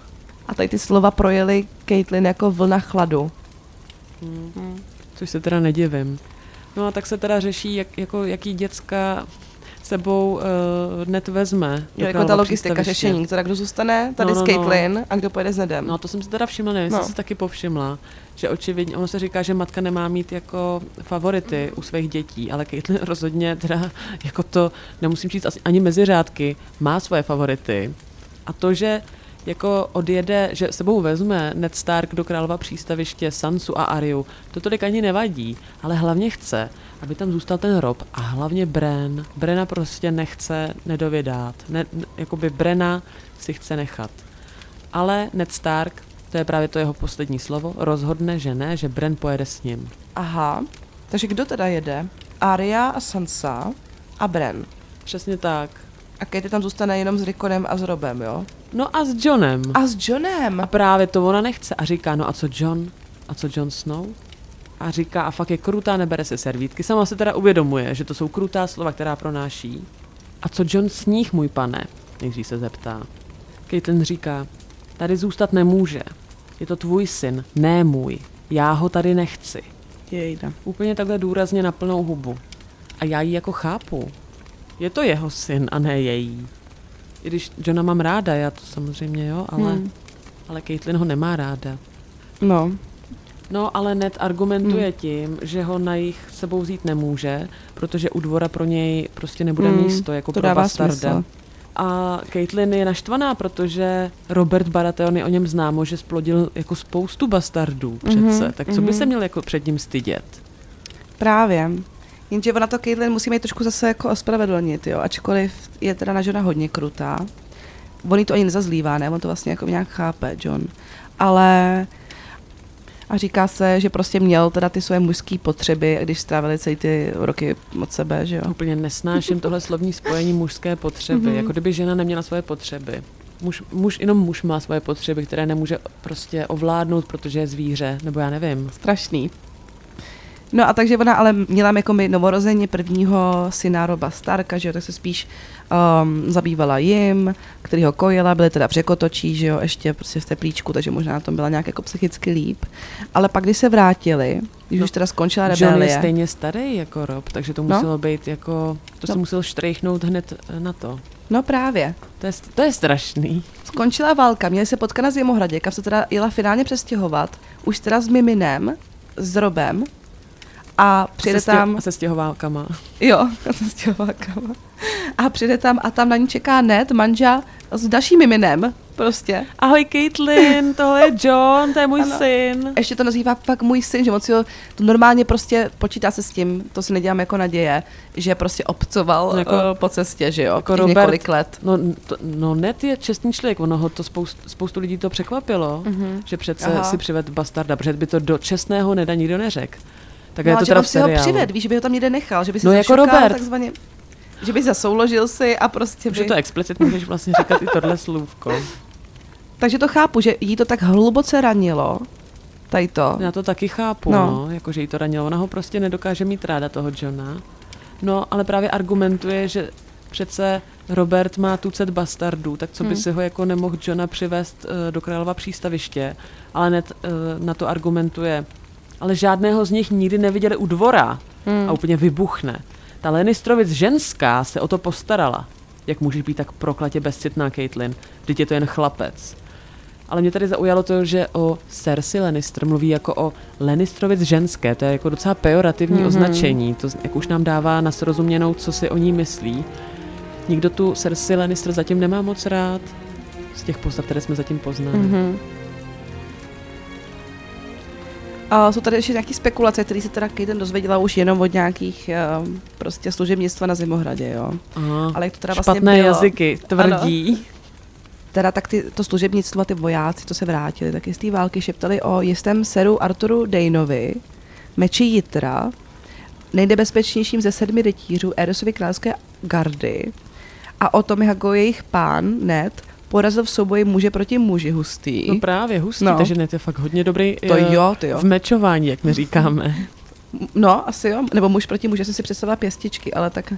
A tady ty slova projeli Caitlyn jako vlna chladu. Což se teda nedivím. No a tak se teda řeší, jak, jako, jaký děcka sebou uh, net vezme. Jo, jako ta logistika řešení, teda kdo zůstane tady No, s no, no. Caitlyn a kdo pojede s Nedem. No to jsem si teda všimla, nevím, No. jestli jsi taky povšimla, že očividně, ono se říká, že matka nemá mít jako favority u svých dětí, ale Caitlyn <laughs> rozhodně teda jako to, nemusím říct asi ani mezi řádky, má svoje favority. A to, že jako odjede, že sebou vezme Ned Stark do Králova přístaviště Sansu a Ariu, to tolik ani nevadí, ale hlavně chce, aby tam zůstal ten Rob a hlavně Bren. Brena prostě nechce nedovědát. Ne, ne- jakoby Brena si chce nechat. Ale Ned Stark, to je právě to jeho poslední slovo, rozhodne, že ne, že Bren pojede s ním. Aha, takže kdo teda jede? Arya a Sansa a Bren. Přesně tak. A Katie tam zůstane jenom s Rickonem a s Robem, jo? No a s Johnem. A s Johnem. A právě to ona nechce. A říká, no a co John? A co John Snow? A říká, a fakt je krutá, nebere se servítky. Sama se teda uvědomuje, že to jsou krutá slova, která pronáší. A co John sníh, můj pane? Nejdřív se zeptá. Caitlin říká, tady zůstat nemůže. Je to tvůj syn, ne můj. Já ho tady nechci. Jejda. Úplně takhle důrazně na plnou hubu. A já ji jako chápu. Je to jeho syn a ne její. I když Johna mám ráda, já to samozřejmě jo, ale, Hmm. ale Caitlin ho nemá ráda. No, No, ale Ned argumentuje Hmm. tím, že ho na jich sebou vzít nemůže, protože u dvora pro něj prostě nebude Hmm, místo, jako to pro dává bastarda. smysl. A Caitlyn je naštvaná, protože Robert Baratheon je o něm známo, že splodil jako spoustu bastardů přece. Mhm, tak co by mhm. se měl jako před ním stydět? právě. Jenže ona to Caitlyn musíme ji trošku zase jako ospravedlnit, jo? Ačkoliv je teda na Johna hodně krutá. On to ani nezazlívá, ne? On to vlastně jako nějak chápe, John. Ale a říká se, že prostě měl teda ty svoje mužské potřeby, když strávili celý ty roky od sebe, že jo? Úplně nesnáším tohle slovní spojení mužské potřeby, Mhm. jako kdyby žena neměla svoje potřeby. Muž, muž, jenom muž má svoje potřeby, které nemůže prostě ovládnout, protože je zvíře, nebo já nevím. Strašný. No a takže ona ale měla jako my novorozeně prvního syna Roba Starka, že jo, tak se spíš um, zabývala jim, který ho kojila, byly teda v řekotočí, že jo, ještě prostě v teplíčku, takže možná na tom byla nějak jako psychicky líp. Ale pak, když se vrátili, když No, už teda skončila John je rebelie, stejně starý jako Rob, takže to No. muselo být jako, to No. si musel štrejchnout hned eh, na to. no právě, To je, to je strašný. skončila válka, měli se potkat na Zimohradě, kam se teda jela finálně přestěhovat, už teda s Miminem, s Robem, <laughs> a přijede se, tam... se stěhoválkama. Jo, se stěhovákama. A přijde tam a tam na ní čeká Ned, manža s dalším miminem. prostě. Ahoj Caitlin, tohle je John, to je můj Ano. syn. Ještě to nazývá fakt můj syn, že moc ho, to normálně prostě počítá se s tím, to si nedělám jako naděje, že prostě obcoval No jako, jako- po cestě, že jo, jako Robert. několik let. No, to, no Ned je čestný člověk, ono ho to spoustu, spoustu lidí to překvapilo, mm-hmm. že přece. Aha. si přived bastarda, protože by to do čestného Neda nikdo neřekl. Tak No, je to že teda on v si ho přived, víš, že by ho tam někde nechal, že by si No, jako Robert. takzvaně, že by zasouložil si a prostě by... Že to explicit můžeš vlastně říkat i tohle slůvko. <laughs> Takže to chápu, že jí to tak hluboce ranilo, tady to. Já to taky chápu, No. no. no jakože jí to ranilo. Ona ho prostě nedokáže mít ráda, toho Johna. No, ale právě argumentuje, že přece Robert má tucet bastardů, tak co by Hmm. si ho jako nemohl Johna přivést uh, do Králova přístaviště, ale net uh, na to argumentuje, ale žádného z nich nikdy neviděli u dvora Hmm. a úplně vybuchne. Ta Lannistrovic ženská se o to postarala. Jak můžeš být tak proklatě bezcitná, Caitlin? Vždyť je to jen chlapec. Ale mě tady zaujalo to, že o Cersei Lannister mluví jako o Lannistrovic ženské. To je jako docela pejorativní Mhm. mm-hmm. označení. To jak už nám dává na srozuměnou, co si o ní myslí. Nikdo tu Cersei Lannister zatím nemá moc rád. Z těch postav, které jsme zatím poznali. Mm-hmm. A jsou tady ještě nějaké spekulace, které se teda Caitlin dozvěděla už jenom od nějakých um, prostě služebnictva na Zimohradě, jo. Aha. Ale jak to teda vlastně Špatné bylo, jazyky tvrdí. teda tak ty, to služebnictvo a ty vojáci, co se vrátili, tak z té války šeptali o jistém seru Arturu Dejnovi, meči Jitra, nejnebezpečnějším ze sedmi rytířů Erosovi královské gardy a o tom, jak ho jejich pán Ned porazil v souboji muže proti muži hustý. No právě, hustý, No. takže Ned je fakt hodně dobrý To eh, jo, ty jo. v mečování, jak my říkáme. No, asi jo. Nebo muž proti muži, já jsem si představila pěstičky, ale tak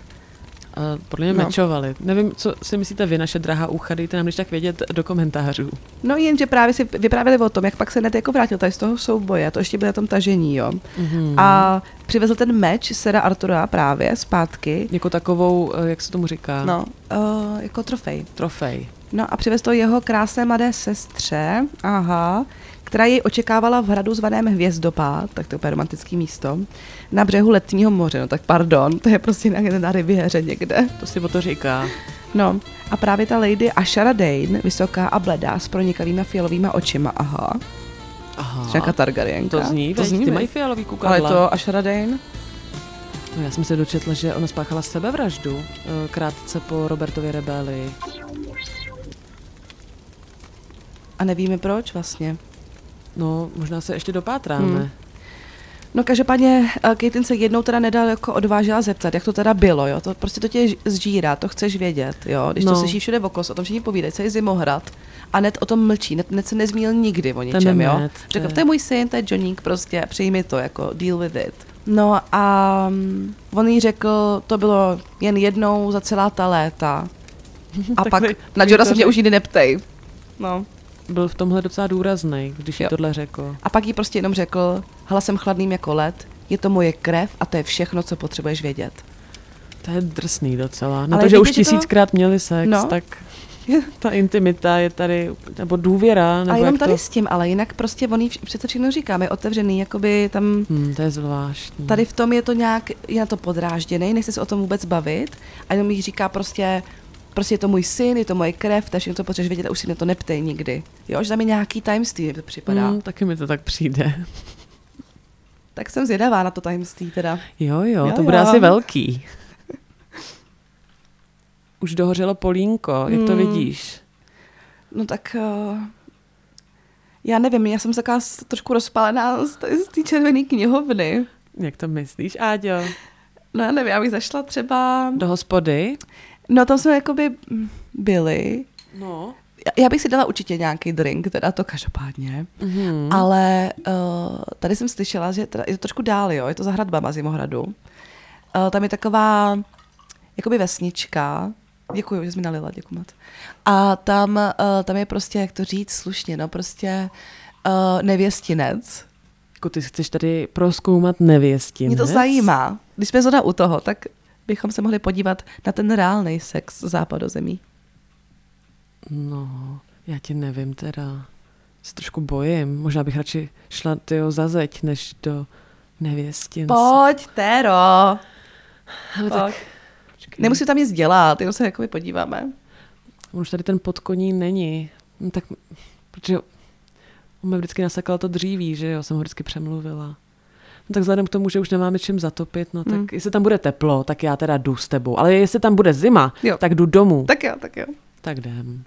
A podle mě No. mečovali. Nevím, co si myslíte vy, naše drahá ucha, dejte nám když tak vědět do komentářů. No jenže právě si vyprávěli o tom, jak pak se Ned jako vrátil tady z toho souboje, to ještě bylo na tom tažení, jo. Mm-hmm. A přivezl ten meč Sera Artura právě zpátky, Jako takovou, eh, jak se tomu říká, no, uh, jako trofej. trofej. No a přivez to jeho krásné mladé sestře, aha, která jej očekávala v hradu zvaném Hvězdopád, tak to je romantické místo, na břehu letního moře, no tak pardon, to je prostě na, na riviéře někde. To si o to říká. No a právě ta lady Ashara Dane, vysoká a bledá s pronikavýma fialovýma očima, aha, Aha, nějaká Targaryenka. to zní, to veď, zní ty mají fialový kukadla. Ale to Ashara Dane? No, já jsem se dočetla, že ona spáchala sebevraždu eh, krátce po Robertově rebelii. A nevíme proč vlastně. No, možná se ještě dopátráme. Hmm. No každopádně uh, Caitlin se jednou teda nedal jako odvážila zeptat, jak to teda bylo, jo, to prostě to tě zžírá, to chceš vědět, jo, když no. to slyší všude okolo, o tom všichni povídají, celý zimohrad a net o tom mlčí, net, net se nezmínil nikdy o něčem, jo. Řekl, to je můj syn, to je Johník, prostě přijmi to, jako deal with it. No a mm, on jí řekl, to bylo jen jednou za celá ta léta. <laughs> A pak na Jora se mě už nikdy neptej. No. Byl v tomhle docela důrazný, když jí Jo. tohle řekl. A pak jí prostě jenom řekl, hlasem chladným jako led, je to moje krev a to je všechno, co potřebuješ vědět. To je drsný docela. No Ale to, že už že to- tisíckrát měli sex, No. tak ta intimita je tady, nebo důvěra, nebo a jenom tady to... s tím, ale jinak prostě on jí vš- přece všechno říkáme, otevřený, jakoby tam, Hmm, to je zvláštní. tady v tom je to nějak, je na to podrážděný, nechce se o tom vůbec bavit a jenom jí říká prostě, prostě je to můj syn, je to moje krev, takže něco potřebuješ vědět a už si mě to neptej nikdy. Jo, že tam je nějaký tajemství, mi to připadá. Hmm, taky mi to tak přijde. <laughs> Tak jsem zvědavá na to tajemství teda. Jo, jo, Jo, to bude jo. asi velký. <laughs> Už dohořelo polínko, jak to Hmm. vidíš? No tak uh, já nevím, já jsem taková trošku rozpálená z té- z té červené knihovny. Jak to myslíš, Áďo? No já nevím, já bych zašla třeba... Do hospody? No tam jsme jakoby byli. No. Já- bych si dala určitě nějaký drink, teda to každopádně. Mhm. Ale uh, tady jsem slyšela, že teda je to trošku dál, jo, je to za hradbama Zimohradu. Uh, tam je taková jakoby vesnička, děkuji, že jsi mi nalila, děkuji moc. A tam, uh, tam je prostě, jak to říct slušně, no prostě uh, nevěstinec. Jako ty chceš tady proskoumat nevěstinec? Mě to zajímá. Když jsme zhoda u toho, tak bychom se mohli podívat na ten reálný sex západozemí. No, já ti nevím teda. Se trošku bojím. Možná bych radši šla tyjo za zeď, než do nevěstince. Pojď, Tero. Ale Pojď. tak, Nemusím tam nic dělat, jenom se jakoby podíváme. on už tady ten podkoní není. No, tak, protože on mi vždycky nasekal to dříví, že jo, jsem ho vždycky přemluvila. No tak vzhledem k tomu, že už nemáme čím zatopit, no tak Hmm. jestli tam bude teplo, tak já teda jdu s tebou. Ale jestli tam bude zima, Jo. tak jdu domů. Tak jo, tak jo. Tak jdem.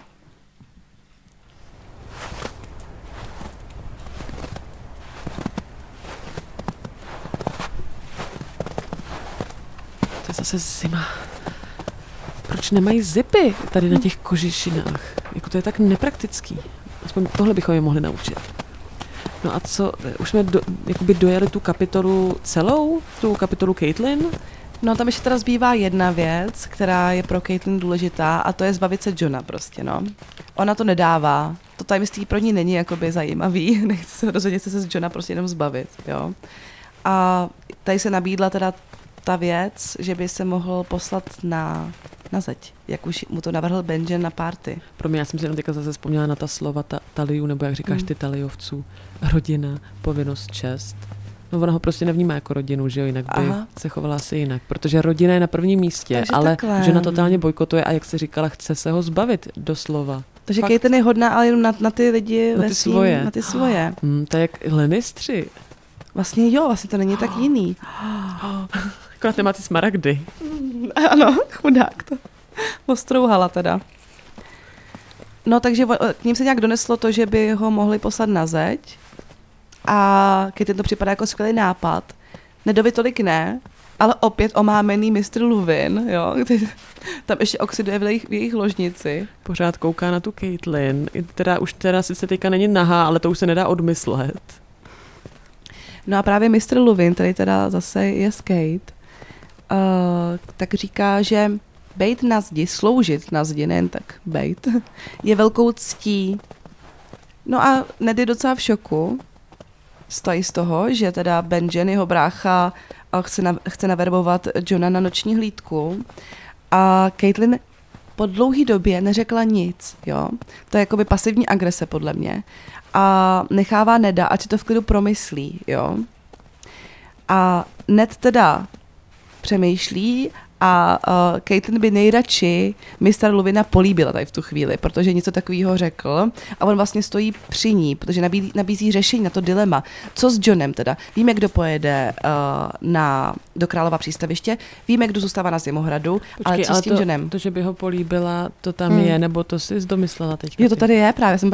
To je zase zima. Proč nemají zipy tady na těch kožišinách? Jako to je tak nepraktický. Aspoň tohle bychom je mohli naučit. No a co, už jsme do, jakoby dojeli tu kapitolu celou? Tu kapitolu Caitlyn? No tam ještě teda zbývá jedna věc, která je pro Caitlyn důležitá a to je zbavit se Johna prostě, no. Ona to nedává. To tajemství pro ní není jakoby zajímavý. <laughs> Nechce se rozhodně se z Johna prostě jenom zbavit, jo. A tady se nabídla teda ta věc, že by se mohl poslat na, na zeď, jak už mu to navrhl Benjen na party. Pro mě, já jsem si jenom teďka zase vzpomněla na ta slova ta, taliu, nebo jak říkáš Mm. ty taliovců. Rodina, povinnost, čest. No ona ho prostě nevnímá jako rodinu, že jo, jinak by Aha. se chovala asi jinak, protože rodina je na prvním místě, Takže ale takhle. žena totálně bojkotuje a jak se říkala, chce se ho zbavit doslova. Takže Fakt. Caitlyn je hodná, ale jenom na, na ty lidi Na ve ty svým- svoje. Na ty svoje. <gasps> Hmm, to je jak Lenistři. Vlastně jo, vlastně to není tak jiný. <gasps> <gasps> Akorát nemá ty smaragdy. <laughs> Ano, chudák to ostrouhala teda. No takže k ním se nějak doneslo to, že by ho mohli poslat na zeď a když to připadá jako skvělý nápad. Nedovi tolik ne, ale opět omámený mistr Luvin, jo, který tam ještě oxiduje v jejich, v jejich ložnici. Pořád kouká na tu Caitlyn, která už teda sice teďka není nahá, ale to už se nedá odmyslet. No a právě mistr Luvin, který teda zase je skate, tak říká, že bejt na zdi, sloužit na zdi, nejen tak bejt, je velkou ctí. No a Ned je docela v šoku, stojí z toho, že teda Benjen, jeho brácha, a chce, na, chce naverbovat Johna na noční hlídku. A Caitlyn po dlouhé době neřekla nic, jo. To je jakoby pasivní agrese podle mě. A nechává Neda, ať si to v klidu promyslí, jo. A Ned teda přemýšlí a uh, Caitlyn by nejradši Mr. Luvina políbila tady v tu chvíli, protože něco takového řekl a on vlastně stojí při ní, protože nabízí, nabízí řešení na to dilema. Co s Johnem teda? Víme, kdo pojede uh, na, do Králova přístaviště, víme, kdo zůstává na Zimohradu, ale co s tím to, Johnem? to, že by ho políbila, to tam Hmm. je, nebo to jsi domyslela teďka? Jo, to tady je právě, jsem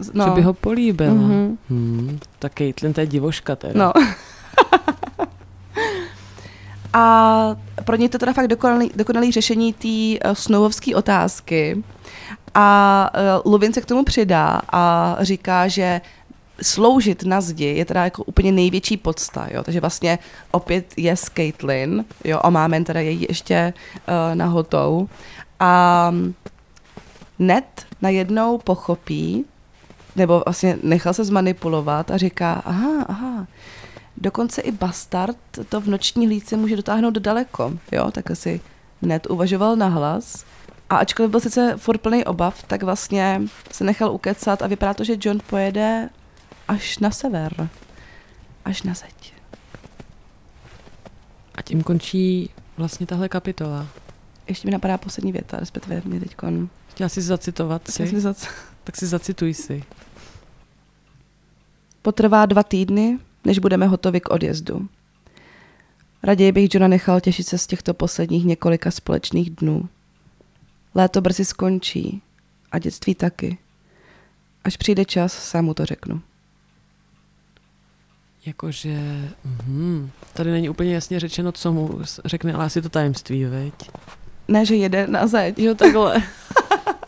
z- no. Že by ho políbila. Mhm. Hmm, tak Caitlyn, to je divoška teda. No. <laughs> A pro ně to teda fakt dokonalý, dokonalý řešení té uh, otázky. A uh, se k tomu přidá a říká, že sloužit na zdi je teda jako úplně největší podsta, jo? takže vlastně opět je s Caitlyn, jo, a máme teda její ještě uh, nahotou. A Ned najednou pochopí, nebo vlastně nechal se zmanipulovat a říká, aha, aha, dokonce i bastard to v noční hlídce může dotáhnout daleko, jo, tak asi Ned uvažoval nahlas a ačkoliv byl sice furt plný obav, tak vlastně se nechal ukecat a vypadá to, že John pojede až na sever, až na zeď. A tím končí vlastně tahle kapitola. Ještě mi napadá poslední věta, respektive mi teďkon. Chtěla jsi zacitovat si? Jsem zac- Tak si zacituj si. Potrvá dva týdny, než budeme hotovi k odjezdu. Raději bych Johna nechal těšit se z těchto posledních několika společných dnů. Léto brzy skončí a dětství taky. Až přijde čas, sám mu to řeknu. Jakože, mhm, tady není úplně jasně řečeno, co mu řekne, ale asi to tajemství, veď? Ne, že jede na zeď. Jo, takhle.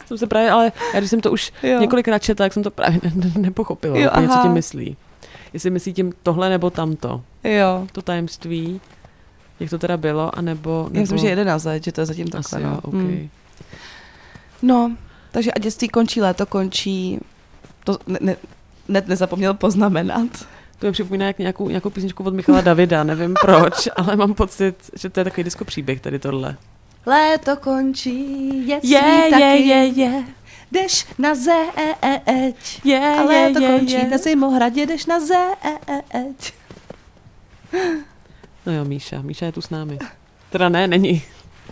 jsem se právě, ale já když jsem to už Jo. několikrát četla, tak jsem to právě ne, ne, nepochopila, Jo, úplně, co tím myslí. Jestli myslí tím tohle nebo tamto. Jo. To tajemství, jak to teda bylo, anebo... Já nebo... myslím, že jede na zeď, že to je zatím Asi takhle. jo, no. OK. Hmm. no, takže a dětství končí, léto končí. To ne, ne, Ned nezapomněl poznamenat. To mi připomíná jak nějakou, nějakou písničku od Michala Davida, nevím <laughs> proč, ale mám pocit, že to je takový disco příběh tady tohle. Léto končí, dětství Je, taky. je, je, je, Jdeš na zeď, je, a léto je, končí, je. na Zimohradě jdeš na zeď. No jo, Míša, Míša je tu s námi. Teda ne, není.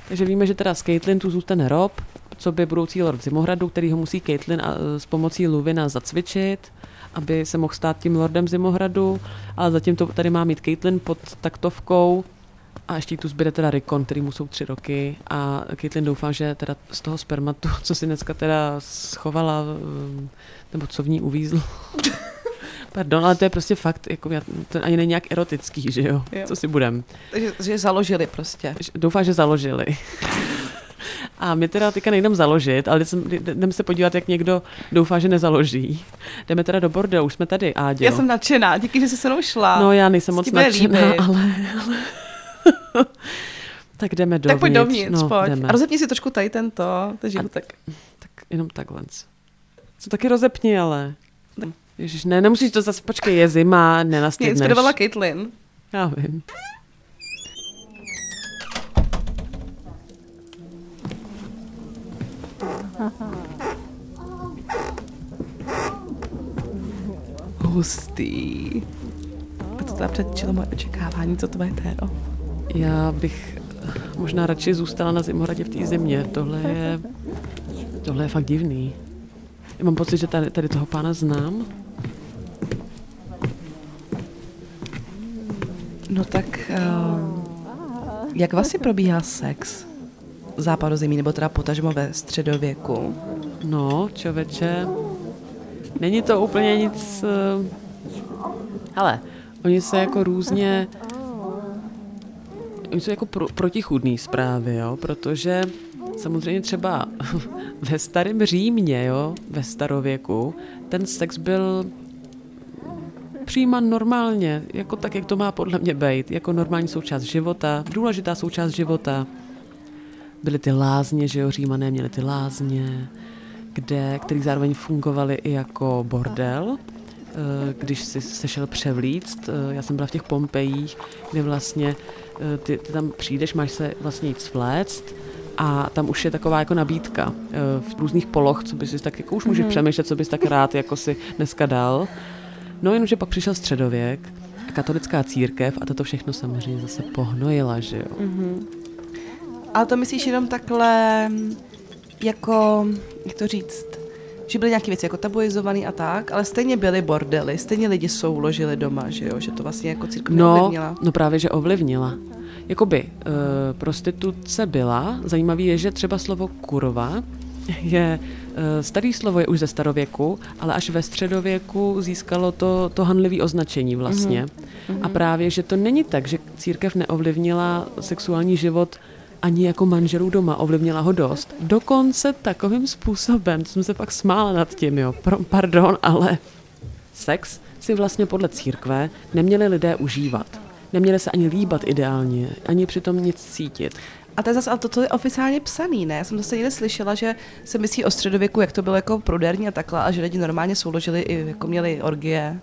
Takže víme, že teda s Caitlyn tu zůstane Rob, co by budoucí lord Zimohradu, který ho musí Caitlyn a, s pomocí Luvina zacvičit, aby se mohl stát tím lordem Zimohradu, ale zatím to tady má mít Caitlyn pod taktovkou a ještě tu zbyde teda Rikon, který mu jsou tři roky a Caitlyn doufá, že teda z toho spermatu, <laughs> co si dneska teda schovala, eh, nebo co v ní uvízl, <laughs> Pardon, ale to je prostě fakt, jako já, to ani není nějak erotický, že jo? jo. Co si budem. Takže že založili prostě. Doufám, že založili. <laughs> A my teda teďka nejdem založit, ale jdeme se podívat, jak někdo doufá, že nezaloží. Jdeme teda do bordelu, už jsme tady, Áďo. Já jsem nadšená, díky, že jsi se mnou šla. No já nejsem moc nadšená, ale... ale... <laughs> tak jdeme dovnitř. Tak pojď dovnitř, no, pojď. Jdeme. A rozepni si trošku tady tento, ten životek. Tak jenom takhle. Co taky rozepni, ale. Ježiš, ne, nemusíš to zase, počkej, je zima, nenastydneš. Mě inspirovala Caitlyn. Já vím. Hustý. A to teda předčilo moje očekávání, co to bude téro. Já bych možná radši zůstala na Zimohradě v té zimě. Tohle je, tohle je fakt divný. Já mám pocit, že tady, tady toho pána znám. No tak, uh, jak vlastně probíhá sex v západozemí, nebo teda potažmo ve středověku? No, čověče, není to úplně nic... Uh, hele, oni se jako různě... Oni jsou jako pro, protichudný zprávy, jo, protože samozřejmě třeba <laughs> ve starém Římě, jo, ve starověku, ten sex byl přijímán normálně, jako tak, jak to má podle mě být, jako normální součást života, důležitá součást života. Byly ty lázně, že jo, římané měli ty lázně, kde, který zároveň fungovaly i jako bordel, eh, když si se šel převlíct. Eh, já jsem byla v těch Pompejích, kde vlastně ty, ty tam přijdeš, máš se vlastně jít svléct a tam už je taková jako nabídka v různých poloh, co bys si tak jako už můžeš mm-hmm. přemýšlet, co bys tak rád jako si dneska dal. No jenomže pak přišel středověk a katolická církev a toto všechno samozřejmě zase pohnojila, že jo. Mm-hmm. Ale to myslíš jenom takhle, jako, jak to říct, že byly nějaké věci jako tabuizované a tak, ale stejně byly bordely, stejně lidi souložili doma, že jo, že to vlastně jako církev no, ovlivnila. No právě, že ovlivnila. Jakoby, uh, prostituce byla, zajímavý je, že třeba slovo kurva je Eh, starý slovo je už ze starověku, ale až ve středověku získalo to, to hanlivé označení vlastně. Mm-hmm. A právě, že to není tak, že církev neovlivnila sexuální život ani jako manželů doma, ovlivnila ho dost. Dokonce takovým způsobem, co jsem se pak smála nad tím, jo, pardon, ale sex si vlastně podle církve neměli lidé užívat. Neměli se ani líbat ideálně, ani přitom nic cítit. A to je zase to, co je oficiálně psaný, ne? Já jsem zase někde slyšela, že se myslí o středověku, jak to bylo jako pruderní a takhle, a že lidi normálně souložili i jako měli orgie.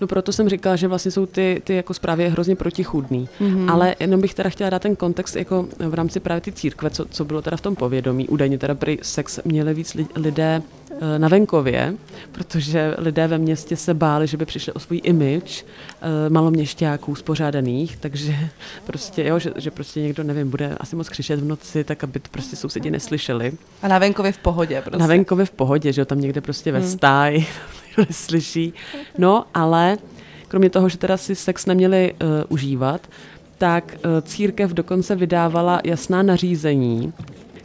No proto jsem říkala, že vlastně jsou ty, ty jako zprávy hrozně protichůdný. Mm-hmm. Ale jenom bych teda chtěla dát ten kontext jako v rámci právě ty církve, co, co bylo teda v tom povědomí. Údajně teda prý sex měli víc lidé eh, na venkově, protože lidé ve městě se báli, že by přišli o svůj image eh, maloměšťáků spořádaných, takže <laughs> prostě, jo, že, že prostě někdo, nevím, bude asi moc křičet v noci, tak aby to prostě sousedi neslyšeli. A na venkově v pohodě prostě. Na venkově v pohodě, že jo, tam někde prostě ve hmm. <laughs> stáji, neslyší. No, ale kromě toho, že teda si sex neměli uh, užívat, tak uh, církev dokonce vydávala jasná nařízení,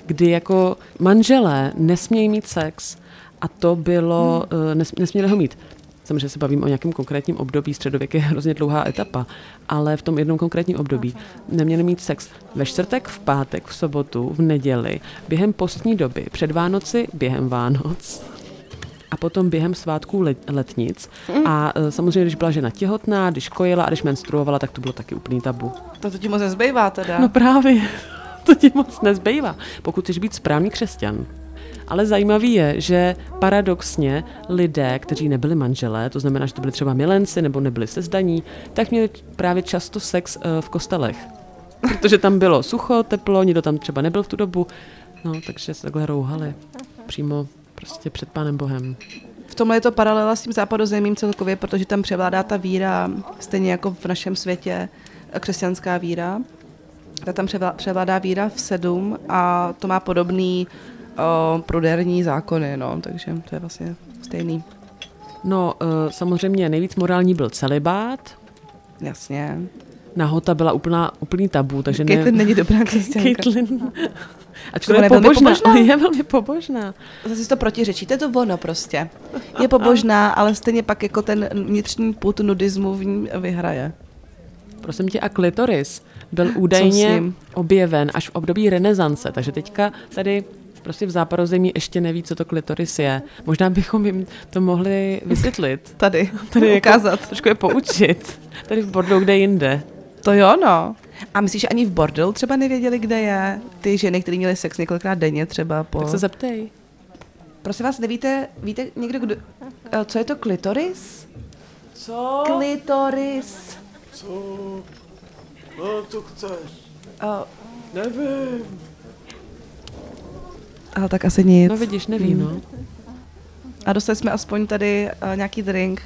kdy jako manželé nesmějí mít sex a to bylo, hmm. uh, nes, nesměli ho mít. Samozřejmě se bavím o nějakém konkrétním období, středověk je hrozně dlouhá etapa, ale v tom jednom konkrétním období neměli mít sex ve čtvrtek, v pátek, v sobotu, v neděli, během postní doby, před Vánoci, během Vánoc a potom během svátků let, letnic. Mm. A uh, samozřejmě, když byla žena těhotná, když kojila a když menstruovala, tak to bylo taky úplný tabu. To, to ti moc nezbývá teda. No právě, <laughs> to ti moc nezbývá, pokud chceš být správný křesťan. Ale zajímavý je, že paradoxně lidé, kteří nebyli manželé, to znamená, že to byli třeba milenci nebo nebyli sezdaní, tak měli právě často sex uh, v kostelech. Protože tam bylo sucho, teplo, nikdo tam třeba nebyl v tu dobu, no takže se takhle rouhali přímo prostě před Pánem Bohem. V tomhle je to paralela s tím západozemím celkově, protože tam převládá ta víra, stejně jako v našem světě křesťanská víra. Ta tam převládá víra v sedm a to má podobný o, pruderní zákony, no, takže to je vlastně stejný. No, eh, samozřejmě nejvíc morální byl celibát, Jasně. Nahota byla úplná, úplný tabu, takže ne... není dobrá křesťanka. Caitlyn. Ač <laughs> To je je velmi pobožná, pobožná. <laughs> je velmi pobožná. Zase si to protiřečí, to je to ono prostě. Je pobožná, ale stejně pak jako ten vnitřní put nudismu v ní vyhraje. Prosím tě, a klitoris byl údajně objeven až v období renesance, takže teďka tady prostě v západozemí ještě neví, co to klitoris je. Možná bychom jim to mohli vysvětlit. Tady, Tady jako ukázat. Trošku je poučit. Tady v bordelu, kde jinde. To jo, no. A myslíš, že ani v bordelu třeba nevěděli, kde je? Ty ženy, které měly sex několikrát denně třeba po... Tak se zeptej. Prosím vás, nevíte, víte někdo, kdo... eh, co je to klitoris? Co? Klitoris. No, to chceš. Uh, Nevím. ale tak asi nic. No vidíš, neví, no. A dostali jsme aspoň tady uh, nějaký drink.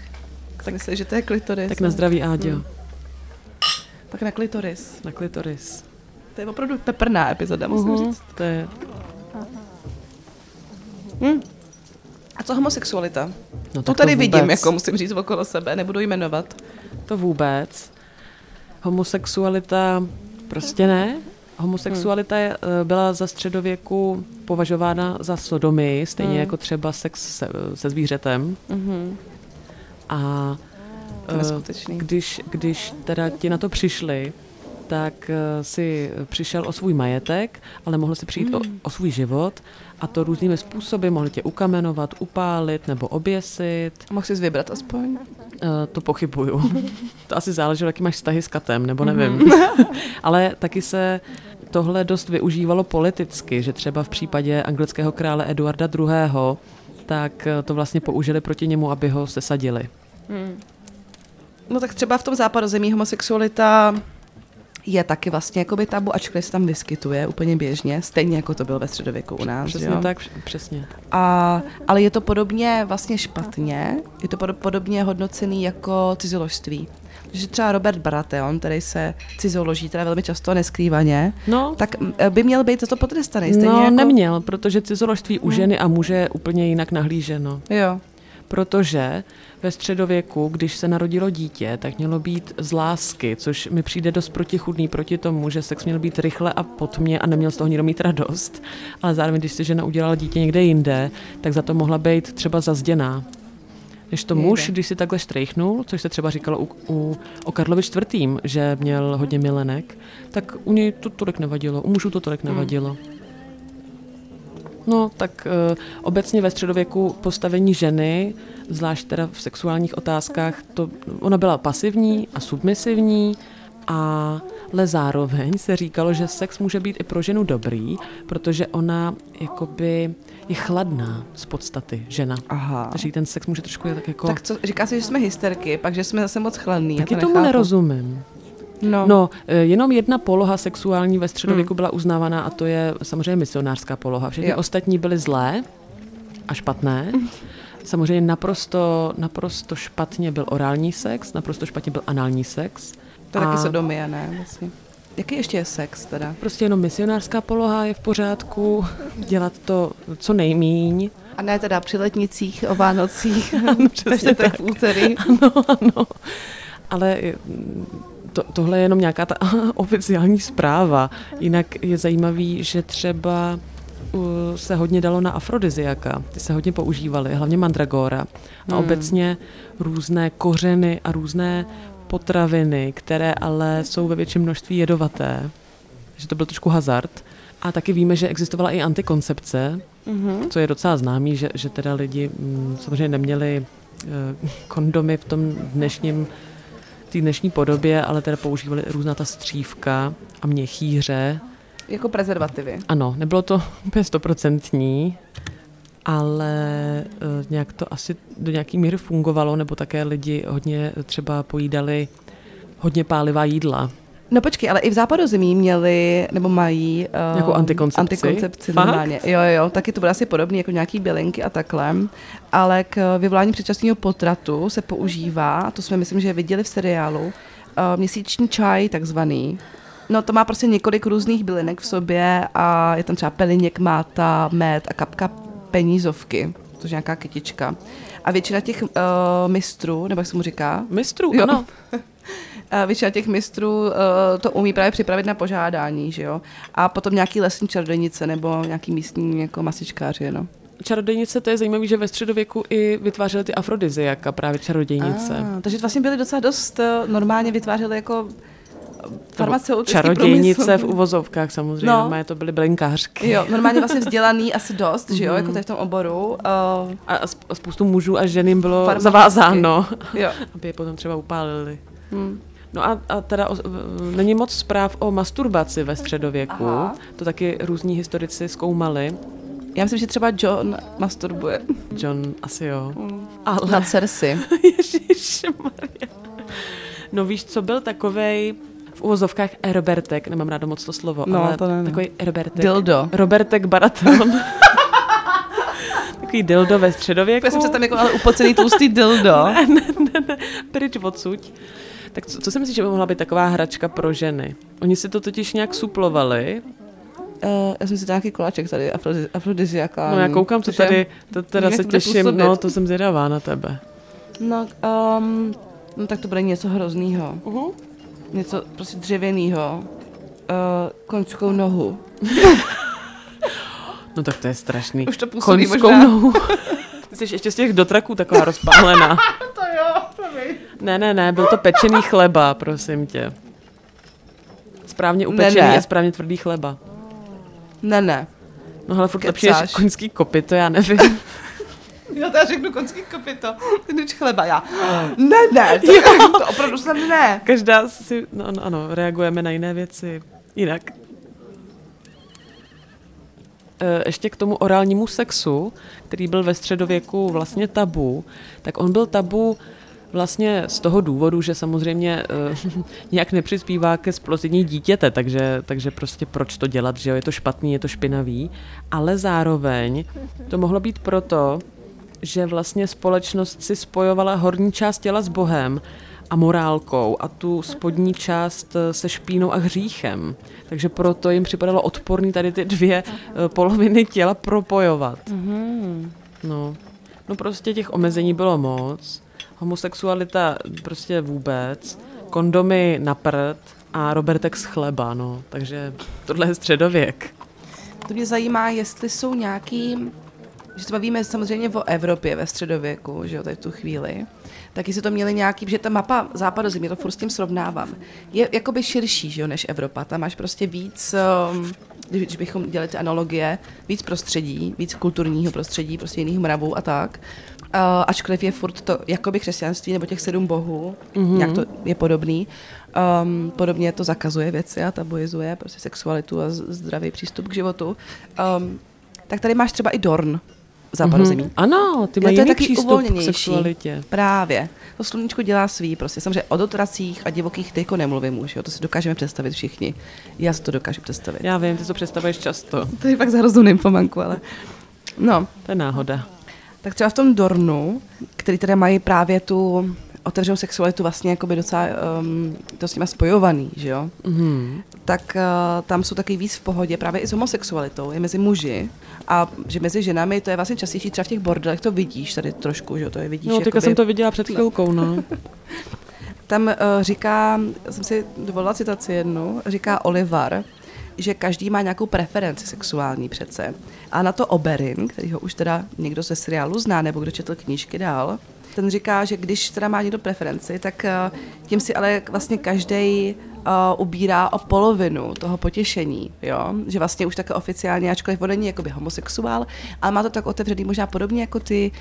Tak myslím, že to je klitoris. Tak na zdraví, Áďo. Tak na klitoris. Na klitoris. To je opravdu peprná epizoda, musím Mhm. říct. To je, A co homosexualita? no To tak tady to vidím, vůbec. jako musím říct okolo sebe, nebudu jmenovat. To vůbec. Homosexualita prostě ne. Homosexualita eh, byla za středověku považována za sodomii, stejně Hmm. jako třeba sex se, se zvířetem. Mhm. A když, když teda ti na to přišli, tak eh, si přišel o svůj majetek, ale mohl si přijít o, Hmm. o svůj život a to různými způsoby. Mohli tě ukamenovat, upálit nebo oběsit. Mohl jsi vybrat aspoň? Uh, to pochybuju. <laughs> to asi záleželo, jaký máš vztahy s katem, nebo nevím. Mhm. <laughs> Ale taky se tohle dost využívalo politicky, že třeba v případě anglického krále Eduarda II. tak eh, to vlastně použili proti němu, aby ho sesadili. No tak třeba v tom západozemí homosexualita je taky vlastně jakoby tabu, ačkoliv se tam vyskytuje úplně běžně, stejně jako to bylo ve středověku u nás. Přesně jo? tak, přesně. A, ale je to podobně vlastně špatně, je to podo- podobně hodnocený jako cizoložství. Že třeba Robert Baratheon, který se cizoloží teda velmi často neskrývaně, No, tak mm, by měl být za to potrestaný. Stejně no jako... neměl, protože cizoložství u ženy a muže je úplně jinak nahlíženo. Jo. Protože ve středověku, když se narodilo dítě, tak mělo být z lásky, což mi přijde dost protichudný proti tomu, že sex měl být rychle a potmě a neměl z toho nikdo mít radost. Ale zároveň, když si žena udělala dítě někde jinde, tak za to mohla být třeba zazděná. Než to muž, když si takhle štrejchnul, což se třeba říkalo u, u, o Karlovi IV., že měl hodně milenek, tak u něj to tolik nevadilo, u mužů to tolik nevadilo. No, tak uh, obecně ve středověku postavení ženy, zvlášť teda v sexuálních otázkách, to, ona byla pasivní a submisivní, a, ale zároveň se říkalo, že sex může být i pro ženu dobrý, protože ona jakoby je chladná z podstaty, žena. Aha. Takže ten sex může trošku je tak jako... Tak co, říká se, že jsme hysterky, pak že jsme zase moc chladný. taky to tomu nechápu. nerozumím. No. No, eh, jenom jedna poloha sexuální ve středověku byla uznávaná a to je samozřejmě misionářská poloha. Všechny Jo. ostatní byly zlé a špatné. <laughs> Samozřejmě naprosto, naprosto špatně byl orální sex, naprosto špatně byl anální sex. To je taky A sodomie, ne? Vlastně. Jaký ještě je sex teda? Prostě jenom misionářská poloha je v pořádku, <laughs> dělat to co nejmíň. A ne teda při letnicích, o Vánocích, <laughs> přesně ve čtvrtek v úterý. Ano, ano. Ale mm, to, tohle je jenom nějaká ta <laughs> oficiální zpráva. Jinak je zajímavý, že třeba se hodně dalo na afrodiziaka. Ty se hodně používaly, hlavně mandragora. A Hmm. obecně různé kořeny a různé potraviny, které ale jsou ve větším množství jedovaté. Že to byl trošku hazard. A taky víme, že existovala i antikoncepce, Mhm. co je docela známý, že, že teda lidi mm, samozřejmě neměli eh, <laughs> kondomy v tom dnešním té dnešní podobě, ale teda používali různá ta střívka a měchýře. Jako prezervativy. Ano, nebylo to <laughs> úplně stoprocentní, ale eh, nějak to asi do nějaký míry fungovalo, nebo také lidi hodně třeba pojídali hodně pálivá jídla. No počkej, ale i v západozemí měli, nebo mají uh, Nějakou antikoncepci? antikoncepci Fakt? normálně. Jo, jo, taky to bude asi podobný jako nějaký bylinky a takhle. Ale k vyvolání předčasného potratu se používá, to jsme myslím, že viděli v seriálu, uh, měsíční čaj takzvaný. No to má prostě několik různých bylinek v sobě a je tam třeba peliněk, máta, med a kapka penízovky, což je nějaká kytička. A většina těch uh, mistrů, nebo jak se mu říká? Mistrů, Jo. ano. <laughs> A většina těch mistrů uh, to umí právě připravit na požádání, že jo? A potom nějaký lesní čarodějnice nebo nějaký místní jako masičkáři, no. Čarodějnice, to je zajímavé, že ve středověku i vytvářely ty afrodiziaka, právě čarodějnice. Ah, takže vlastně byli docela dost uh, normálně vytvářeli jako farmaceutický Čarodějnice průmysl. v uvozovkách samozřejmě, No. no. to byly blinkářky. Jo, normálně vlastně <laughs> vzdělaný asi dost, že jo, Mhm. jako tady v tom oboru. Uh, A, a sp- a spoustu mužů a žen jim bylo zavázáno, jo. <laughs> aby je potom třeba upálili. Hm. No a, a teda o, není moc zpráv o masturbaci ve středověku. Aha. To taky různí historici zkoumali. Já myslím, že třeba John masturbuje John asi jo. Ale... na Cersei. <laughs> Ježišmarja. No víš, co byl takovej v uvozovkách Robertek, nemám ráda moc to slovo, No, ale to ne, no. takový Robertek. Dildo. Robertek Baraton. <laughs> takový dildo ve středověku. Já jsem představím jako ale upocený tlustý dildo. <laughs> pryč odsuť. Tak co, co si myslíš, že by mohla být taková hračka pro ženy? Oni si to totiž nějak suplovali. Uh, já jsem si nějaký koláček tady, afrodi- afrodiziaka. No já koukám, to tady, to teda se to těším, působit. no to jsem zvědavá na tebe. No, um, no tak to bude něco hroznýho. Uh-huh. Něco prostě dřevěného. Uh, koňskou nohu. <laughs> No tak to je strašný. Už to působí Koňskou možná. nohu. Ty <laughs> jsi ještě z těch dotraků taková rozpálená. <laughs> To jo, promiň. Ne, ne, ne, byl to pečený chleba, prosím tě. Správně upečený ne. a správně tvrdý chleba. Ne, ne. No ale furt lepší než koňský kopy, to já nevím. <laughs> Já teda řeknu konský kopito. Ty než chleba, já. Ne, ne, <laughs> to, to opravdu snad ne. Každá si, no, no ano, reagujeme na jiné věci jinak. E, Ještě k tomu orálnímu sexu, který byl ve středověku vlastně tabu, tak on byl tabu vlastně z toho důvodu, že samozřejmě uh, <laughs> nějak nepřispívá ke splození dítěte, takže, takže prostě proč to dělat, že jo, je to špatný, je to špinavý, ale zároveň to mohlo být proto, že vlastně společnost si spojovala horní část těla s Bohem a morálkou a tu spodní část eh, se špínou a hříchem. Takže proto jim připadalo odporný tady ty dvě eh, poloviny těla propojovat. No. no prostě těch omezení bylo moc. Homosexualita prostě vůbec. Kondomy na prd a Robertek z chleba, no. Takže tohle je středověk. To mě zajímá, jestli jsou nějaký, že se bavíme samozřejmě o Evropě ve středověku, že jo, tady tu chvíli, tak jestli to měli nějaký, že ta mapa západozemě, to furt s tím srovnávám, je jakoby širší, že jo, než Evropa. Tam máš prostě víc, um, když bychom dělali ty analogie, víc prostředí, víc kulturního prostředí, prostě jiných mravů a tak. Uh, ačkoliv je furt to jakoby křesťanství nebo těch sedm bohů, mm-hmm. jak to je podobný. Um, podobně to zakazuje věci a tabuizuje prostě sexualitu a zdravý přístup k životu. Um, tak tady máš třeba i Dorn západozemí. Mhm. Ano, ty mají to je jiný taky přístup k sexualitě. Právě. To sluníčko dělá svý prostě. Samozřejmě o dotracích a divokých tyko nemluvím už, jo. to si dokážeme představit všichni. Já si to dokážu představit. Já vím, ty to představuješ často. To je fakt za hroznou nymphomanku, ale... No, To je náhoda. Tak třeba v tom Dornu, který teda mají právě tu otevřenou sexualitu vlastně jakoby docela um, to s nima spojovaný, že jo? Mhm. tak uh, tam jsou taky víc v pohodě právě i s homosexualitou, i mezi muži. A že mezi ženami to je vlastně častější, třeba v těch bordelech to vidíš tady trošku, že jo, to je vidíš. No, teďka jakoby- jsem to viděla před chvilkou, no. <laughs> Tam uh, říká, já jsem si dovolila citaci jednu, říká Olivar, že každý má nějakou preferenci sexuální přece. A na to Oberyn, který ho už teda někdo ze seriálu zná, nebo kdo četl knížky dál, ten říká, že když teda má někdo preferenci, tak uh, tím si ale vlastně každý uh, ubírá o polovinu toho potěšení, jo? Že vlastně už také oficiálně, ačkoliv on není jakoby homosexuál, ale má to tak otevřený možná podobně jako ty,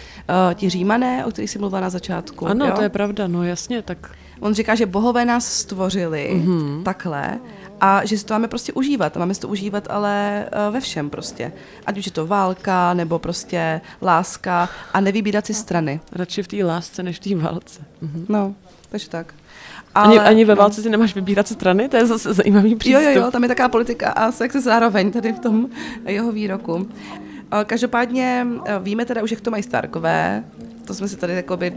uh, ti římané, o kterých jsi mluvila na začátku. Ano, jo? to je pravda, no jasně, tak On říká, že bohové nás stvořili Mhm. mm-hmm. takhle a že si to máme prostě užívat. A máme si to užívat ale uh, ve všem prostě. Ať už je to válka, nebo prostě láska a nevybírat si strany. radši v té lásce, než v té válce. Mhm. No, takže tak. Ani, ani ve no. válce si nemáš vybírat strany, to je zase zajímavý Jo, přístup. jo, jo, tam je taková politika a sex zároveň tady v tom jeho výroku. Eh, Každopádně eh, víme teda už, jak to mají Starkové. To jsme si tady jakoby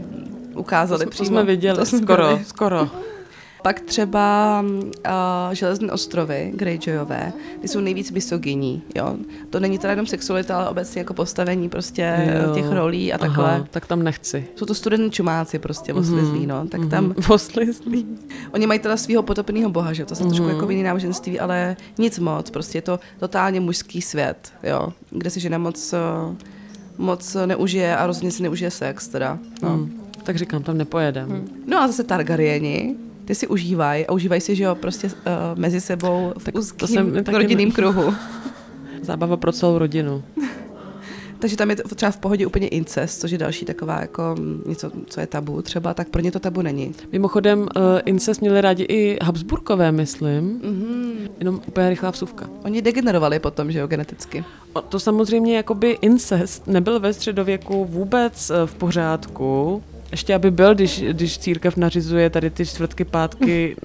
ukázali to, přímo. to jsme viděli, To jsme skoro, byli. skoro. Pak třeba uh, Železné ostrovy, Greyjoyové, ty jsou nejvíc misogyní, jo. To není teda jenom sexualita, ale obecně jako postavení prostě Jo. těch rolí a takhle. Aha, tak tam nechci. Jsou to studení čumáci prostě, oslizlí, no. Tak Mhm. tam, Oslizlý. oni mají teda svého potopeného boha, že to se trošku jako jiný náboženství, ale nic moc, prostě je to totálně mužský svět, jo, kde si žena moc, eh, moc neužije a rozhodně si neužije sex, teda, no. Hmm. Tak říkám, tam nepojedem. No a zase Targaryeni, ty si užívají a užívají si, že jo, prostě uh, mezi sebou v Tak to úzkým jsem taky rodinným kruhu. <laughs> Zábava pro celou rodinu. <laughs> Takže tam je to třeba v pohodě úplně incest, což je další taková jako něco, co je tabu třeba, tak pro ně to tabu není. Mimochodem, uh, incest měli rádi i Habsburkové, myslím. Mm-hmm. Jenom úplně rychlá vsuvka. Oni degenerovali potom, že jo, geneticky. O, To samozřejmě jakoby incest nebyl ve středověku vůbec eh, v pořádku. Ještě aby byl, když, když církev nařizuje tady ty čtvrtky, pátky,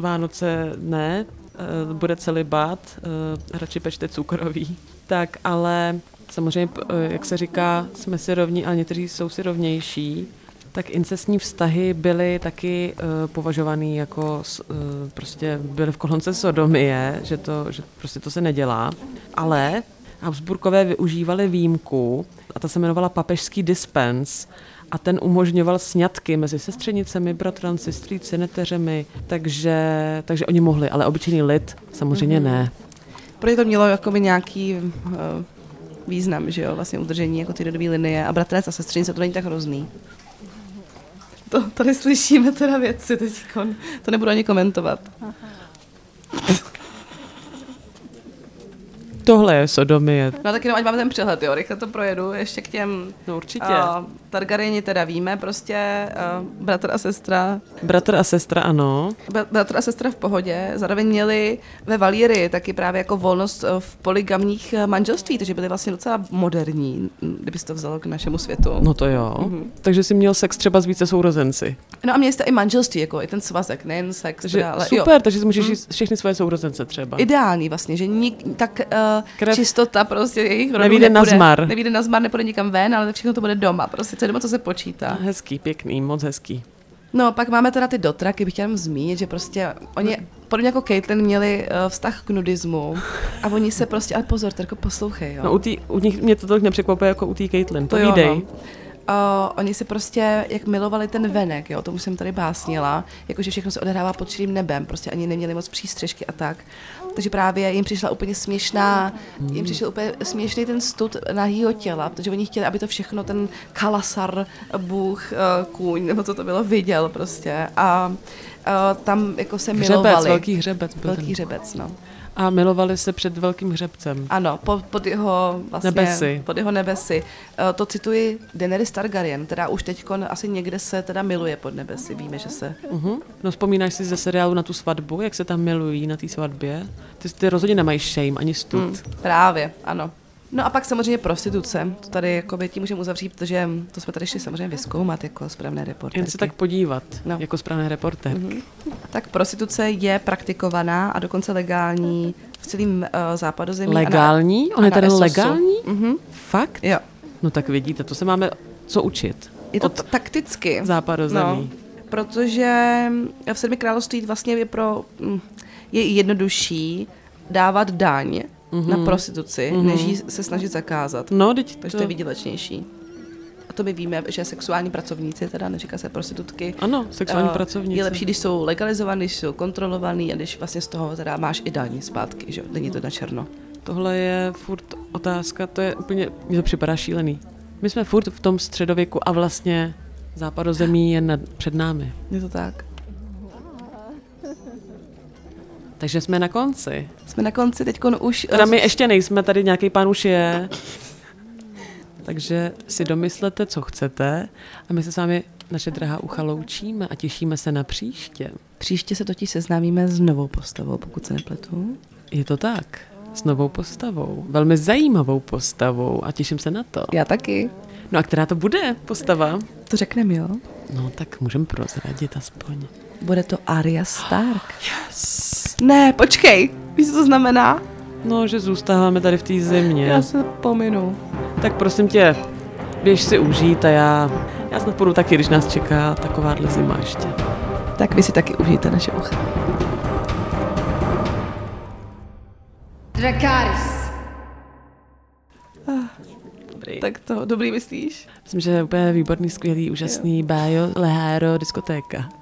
Vánoce ne, eh, bude celibát, eh, radši pečte cukrový. Tak, ale samozřejmě, eh, jak se říká, jsme si rovní, ale někteří jsou si rovnější. Tak incestní vztahy byly taky uh, považovaný jako uh, prostě byly v kolonce sodomie, že to, že prostě to se nedělá. Ale Habsburkové využívali výjimku a ta se jmenovala papežský dispens a ten umožňoval sňatky mezi sestřenicemi, bratranci, strýci, neteřemi, takže, takže oni mohli, ale obyčejný lid samozřejmě mm-hmm. ne. Pro ně to mělo jakoby nějaký uh, význam, že jo, vlastně udržení jako ty rodové linie a bratranec a sestřenice, to není tak hrozný. To, tady slyšíme teda věci teď, to nebudu ani komentovat. Tohle je sodomie. No tak jenom ať máme ten přehled, jo, rychle to projedu, ještě k těm No určitě. uh, Targaryeni teda víme, prostě uh, bratr a sestra, Bratr a sestra, ano. bra- bratr a sestra v pohodě, zároveň měli ve Valíry taky právě jako volnost eh, v poligamních eh, manželství, takže byli vlastně docela moderní, m, kdyby to vzalo k našemu světu. No to jo. Mm-hmm. Takže jsi měl sex třeba s více sourozenci. No a měli jste i manželství, jako i ten svazek, nejen sex, Takže teda, ale super, jo. takže si můžeš jít všechny svoje sourozence třeba. Ideální vlastně, že nik, tak uh, Krev čistota prostě jejich rodu nevyjde na zmar. Nevíde na zmar, nepůjde nikam ven, ale všechno to bude doma, prostě co je doma, co se počítá. Hezký, pěkný, moc hezký. No, pak máme teda ty dotraky, bych chtěla jenom zmínit, že prostě oni, podobně jako Caitlyn, měli uh, vztah k nudismu a oni se prostě, ale pozor, Terko, poslouchej, jo. No u, tý, u nich mě to tolik nepřekvapuje jako u té Caitlyn. To jo, Povídej. no. Uh, oni si prostě, jak milovali ten venek, jo, to už jsem tady básnila, jakože všechno se odehrává pod čirým nebem, prostě ani neměli moc přístřežky a tak. Takže právě jim přišla úplně směšná, jim přišel úplně směšný ten stud nahýho těla, protože oni chtěli, aby to všechno ten kalasar, bůh, uh, kůň, nebo co to bylo, viděl prostě. A uh, tam jako se Hřebec, milovali. velký hřebec. Byl Velký ten. hřebec, no. A milovali se před velkým hřebcem. Ano, pod, pod jeho vlastně, Nebesy. Pod jeho nebesy. Eh, To cituji Daenerys Targaryen, která už teď asi někde se teda miluje pod nebesy. Víme, že se... Uh-huh. No vzpomínáš si ze seriálu na tu svatbu, jak se tam milují na té svatbě? Ty, ty rozhodně nemají shame ani stud. Hmm, právě, ano. No a pak samozřejmě prostituce. To tady jakoby tím můžeme uzavřít, protože to jsme tady šli samozřejmě vyzkoumat jako správné reportérky. Jen se tak podívat, No. jako správné reporter. Mm-hmm. Tak prostituce je praktikovaná a dokonce legální v celém uh, západozemí. Legální? A On na, je na tady legální? Mhm. Fakt? Jo. No tak vidíte, to se máme co učit. Je to t- takticky. západozemí. No, protože v sedmi království vlastně je pro mm, je jednodušší dávat daň mm-hmm. na prostituci, mm-hmm. než ji se snažit zakázat. No, teď Takže to... to je výdělečnější. A to my víme, že sexuální pracovníci, teda neříká se prostitutky, Ano, sexuální eh, pracovníci. Je lepší, když jsou legalizovaný, když jsou kontrolovaný a když vlastně z toho teda máš i daň zpátky, že není to na černo. Tohle je furt otázka, to je úplně, mně to připadá šílený. My jsme furt v tom středověku a vlastně západozemí je nad, před námi. Je to tak. Takže jsme na konci. Jsme na konci, teď už... Teda my ještě nejsme, tady nějaký pán už je. Takže si domyslete, co chcete a my se s vámi, naše drahá ucha, loučíme a těšíme se na příště. Příště se totiž seznámíme s novou postavou, pokud se nepletu. Je to tak. S novou postavou. Velmi zajímavou postavou a těším se na to. Já taky. No a která to bude postava? To řekneme, jo? No tak můžeme prozradit aspoň. Bude to Arya Stark. <gasps> Yes. Ne, počkej. Víš, co to znamená? No, že zůstáváme tady v té zimě. Já se pominu. Tak prosím tě, běž si užít a já, já snad půjdu taky, když nás čeká takováhle zima ještě. Tak vy si taky užijte naše ucha. Dracarys. Dobrý. Tak to dobrý myslíš? Myslím, že je úplně výborný, skvělý, úžasný Bajo Lehero diskotéka.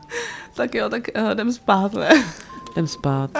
Tak jo, tak uh, jdem spát, ne? Jdem spát.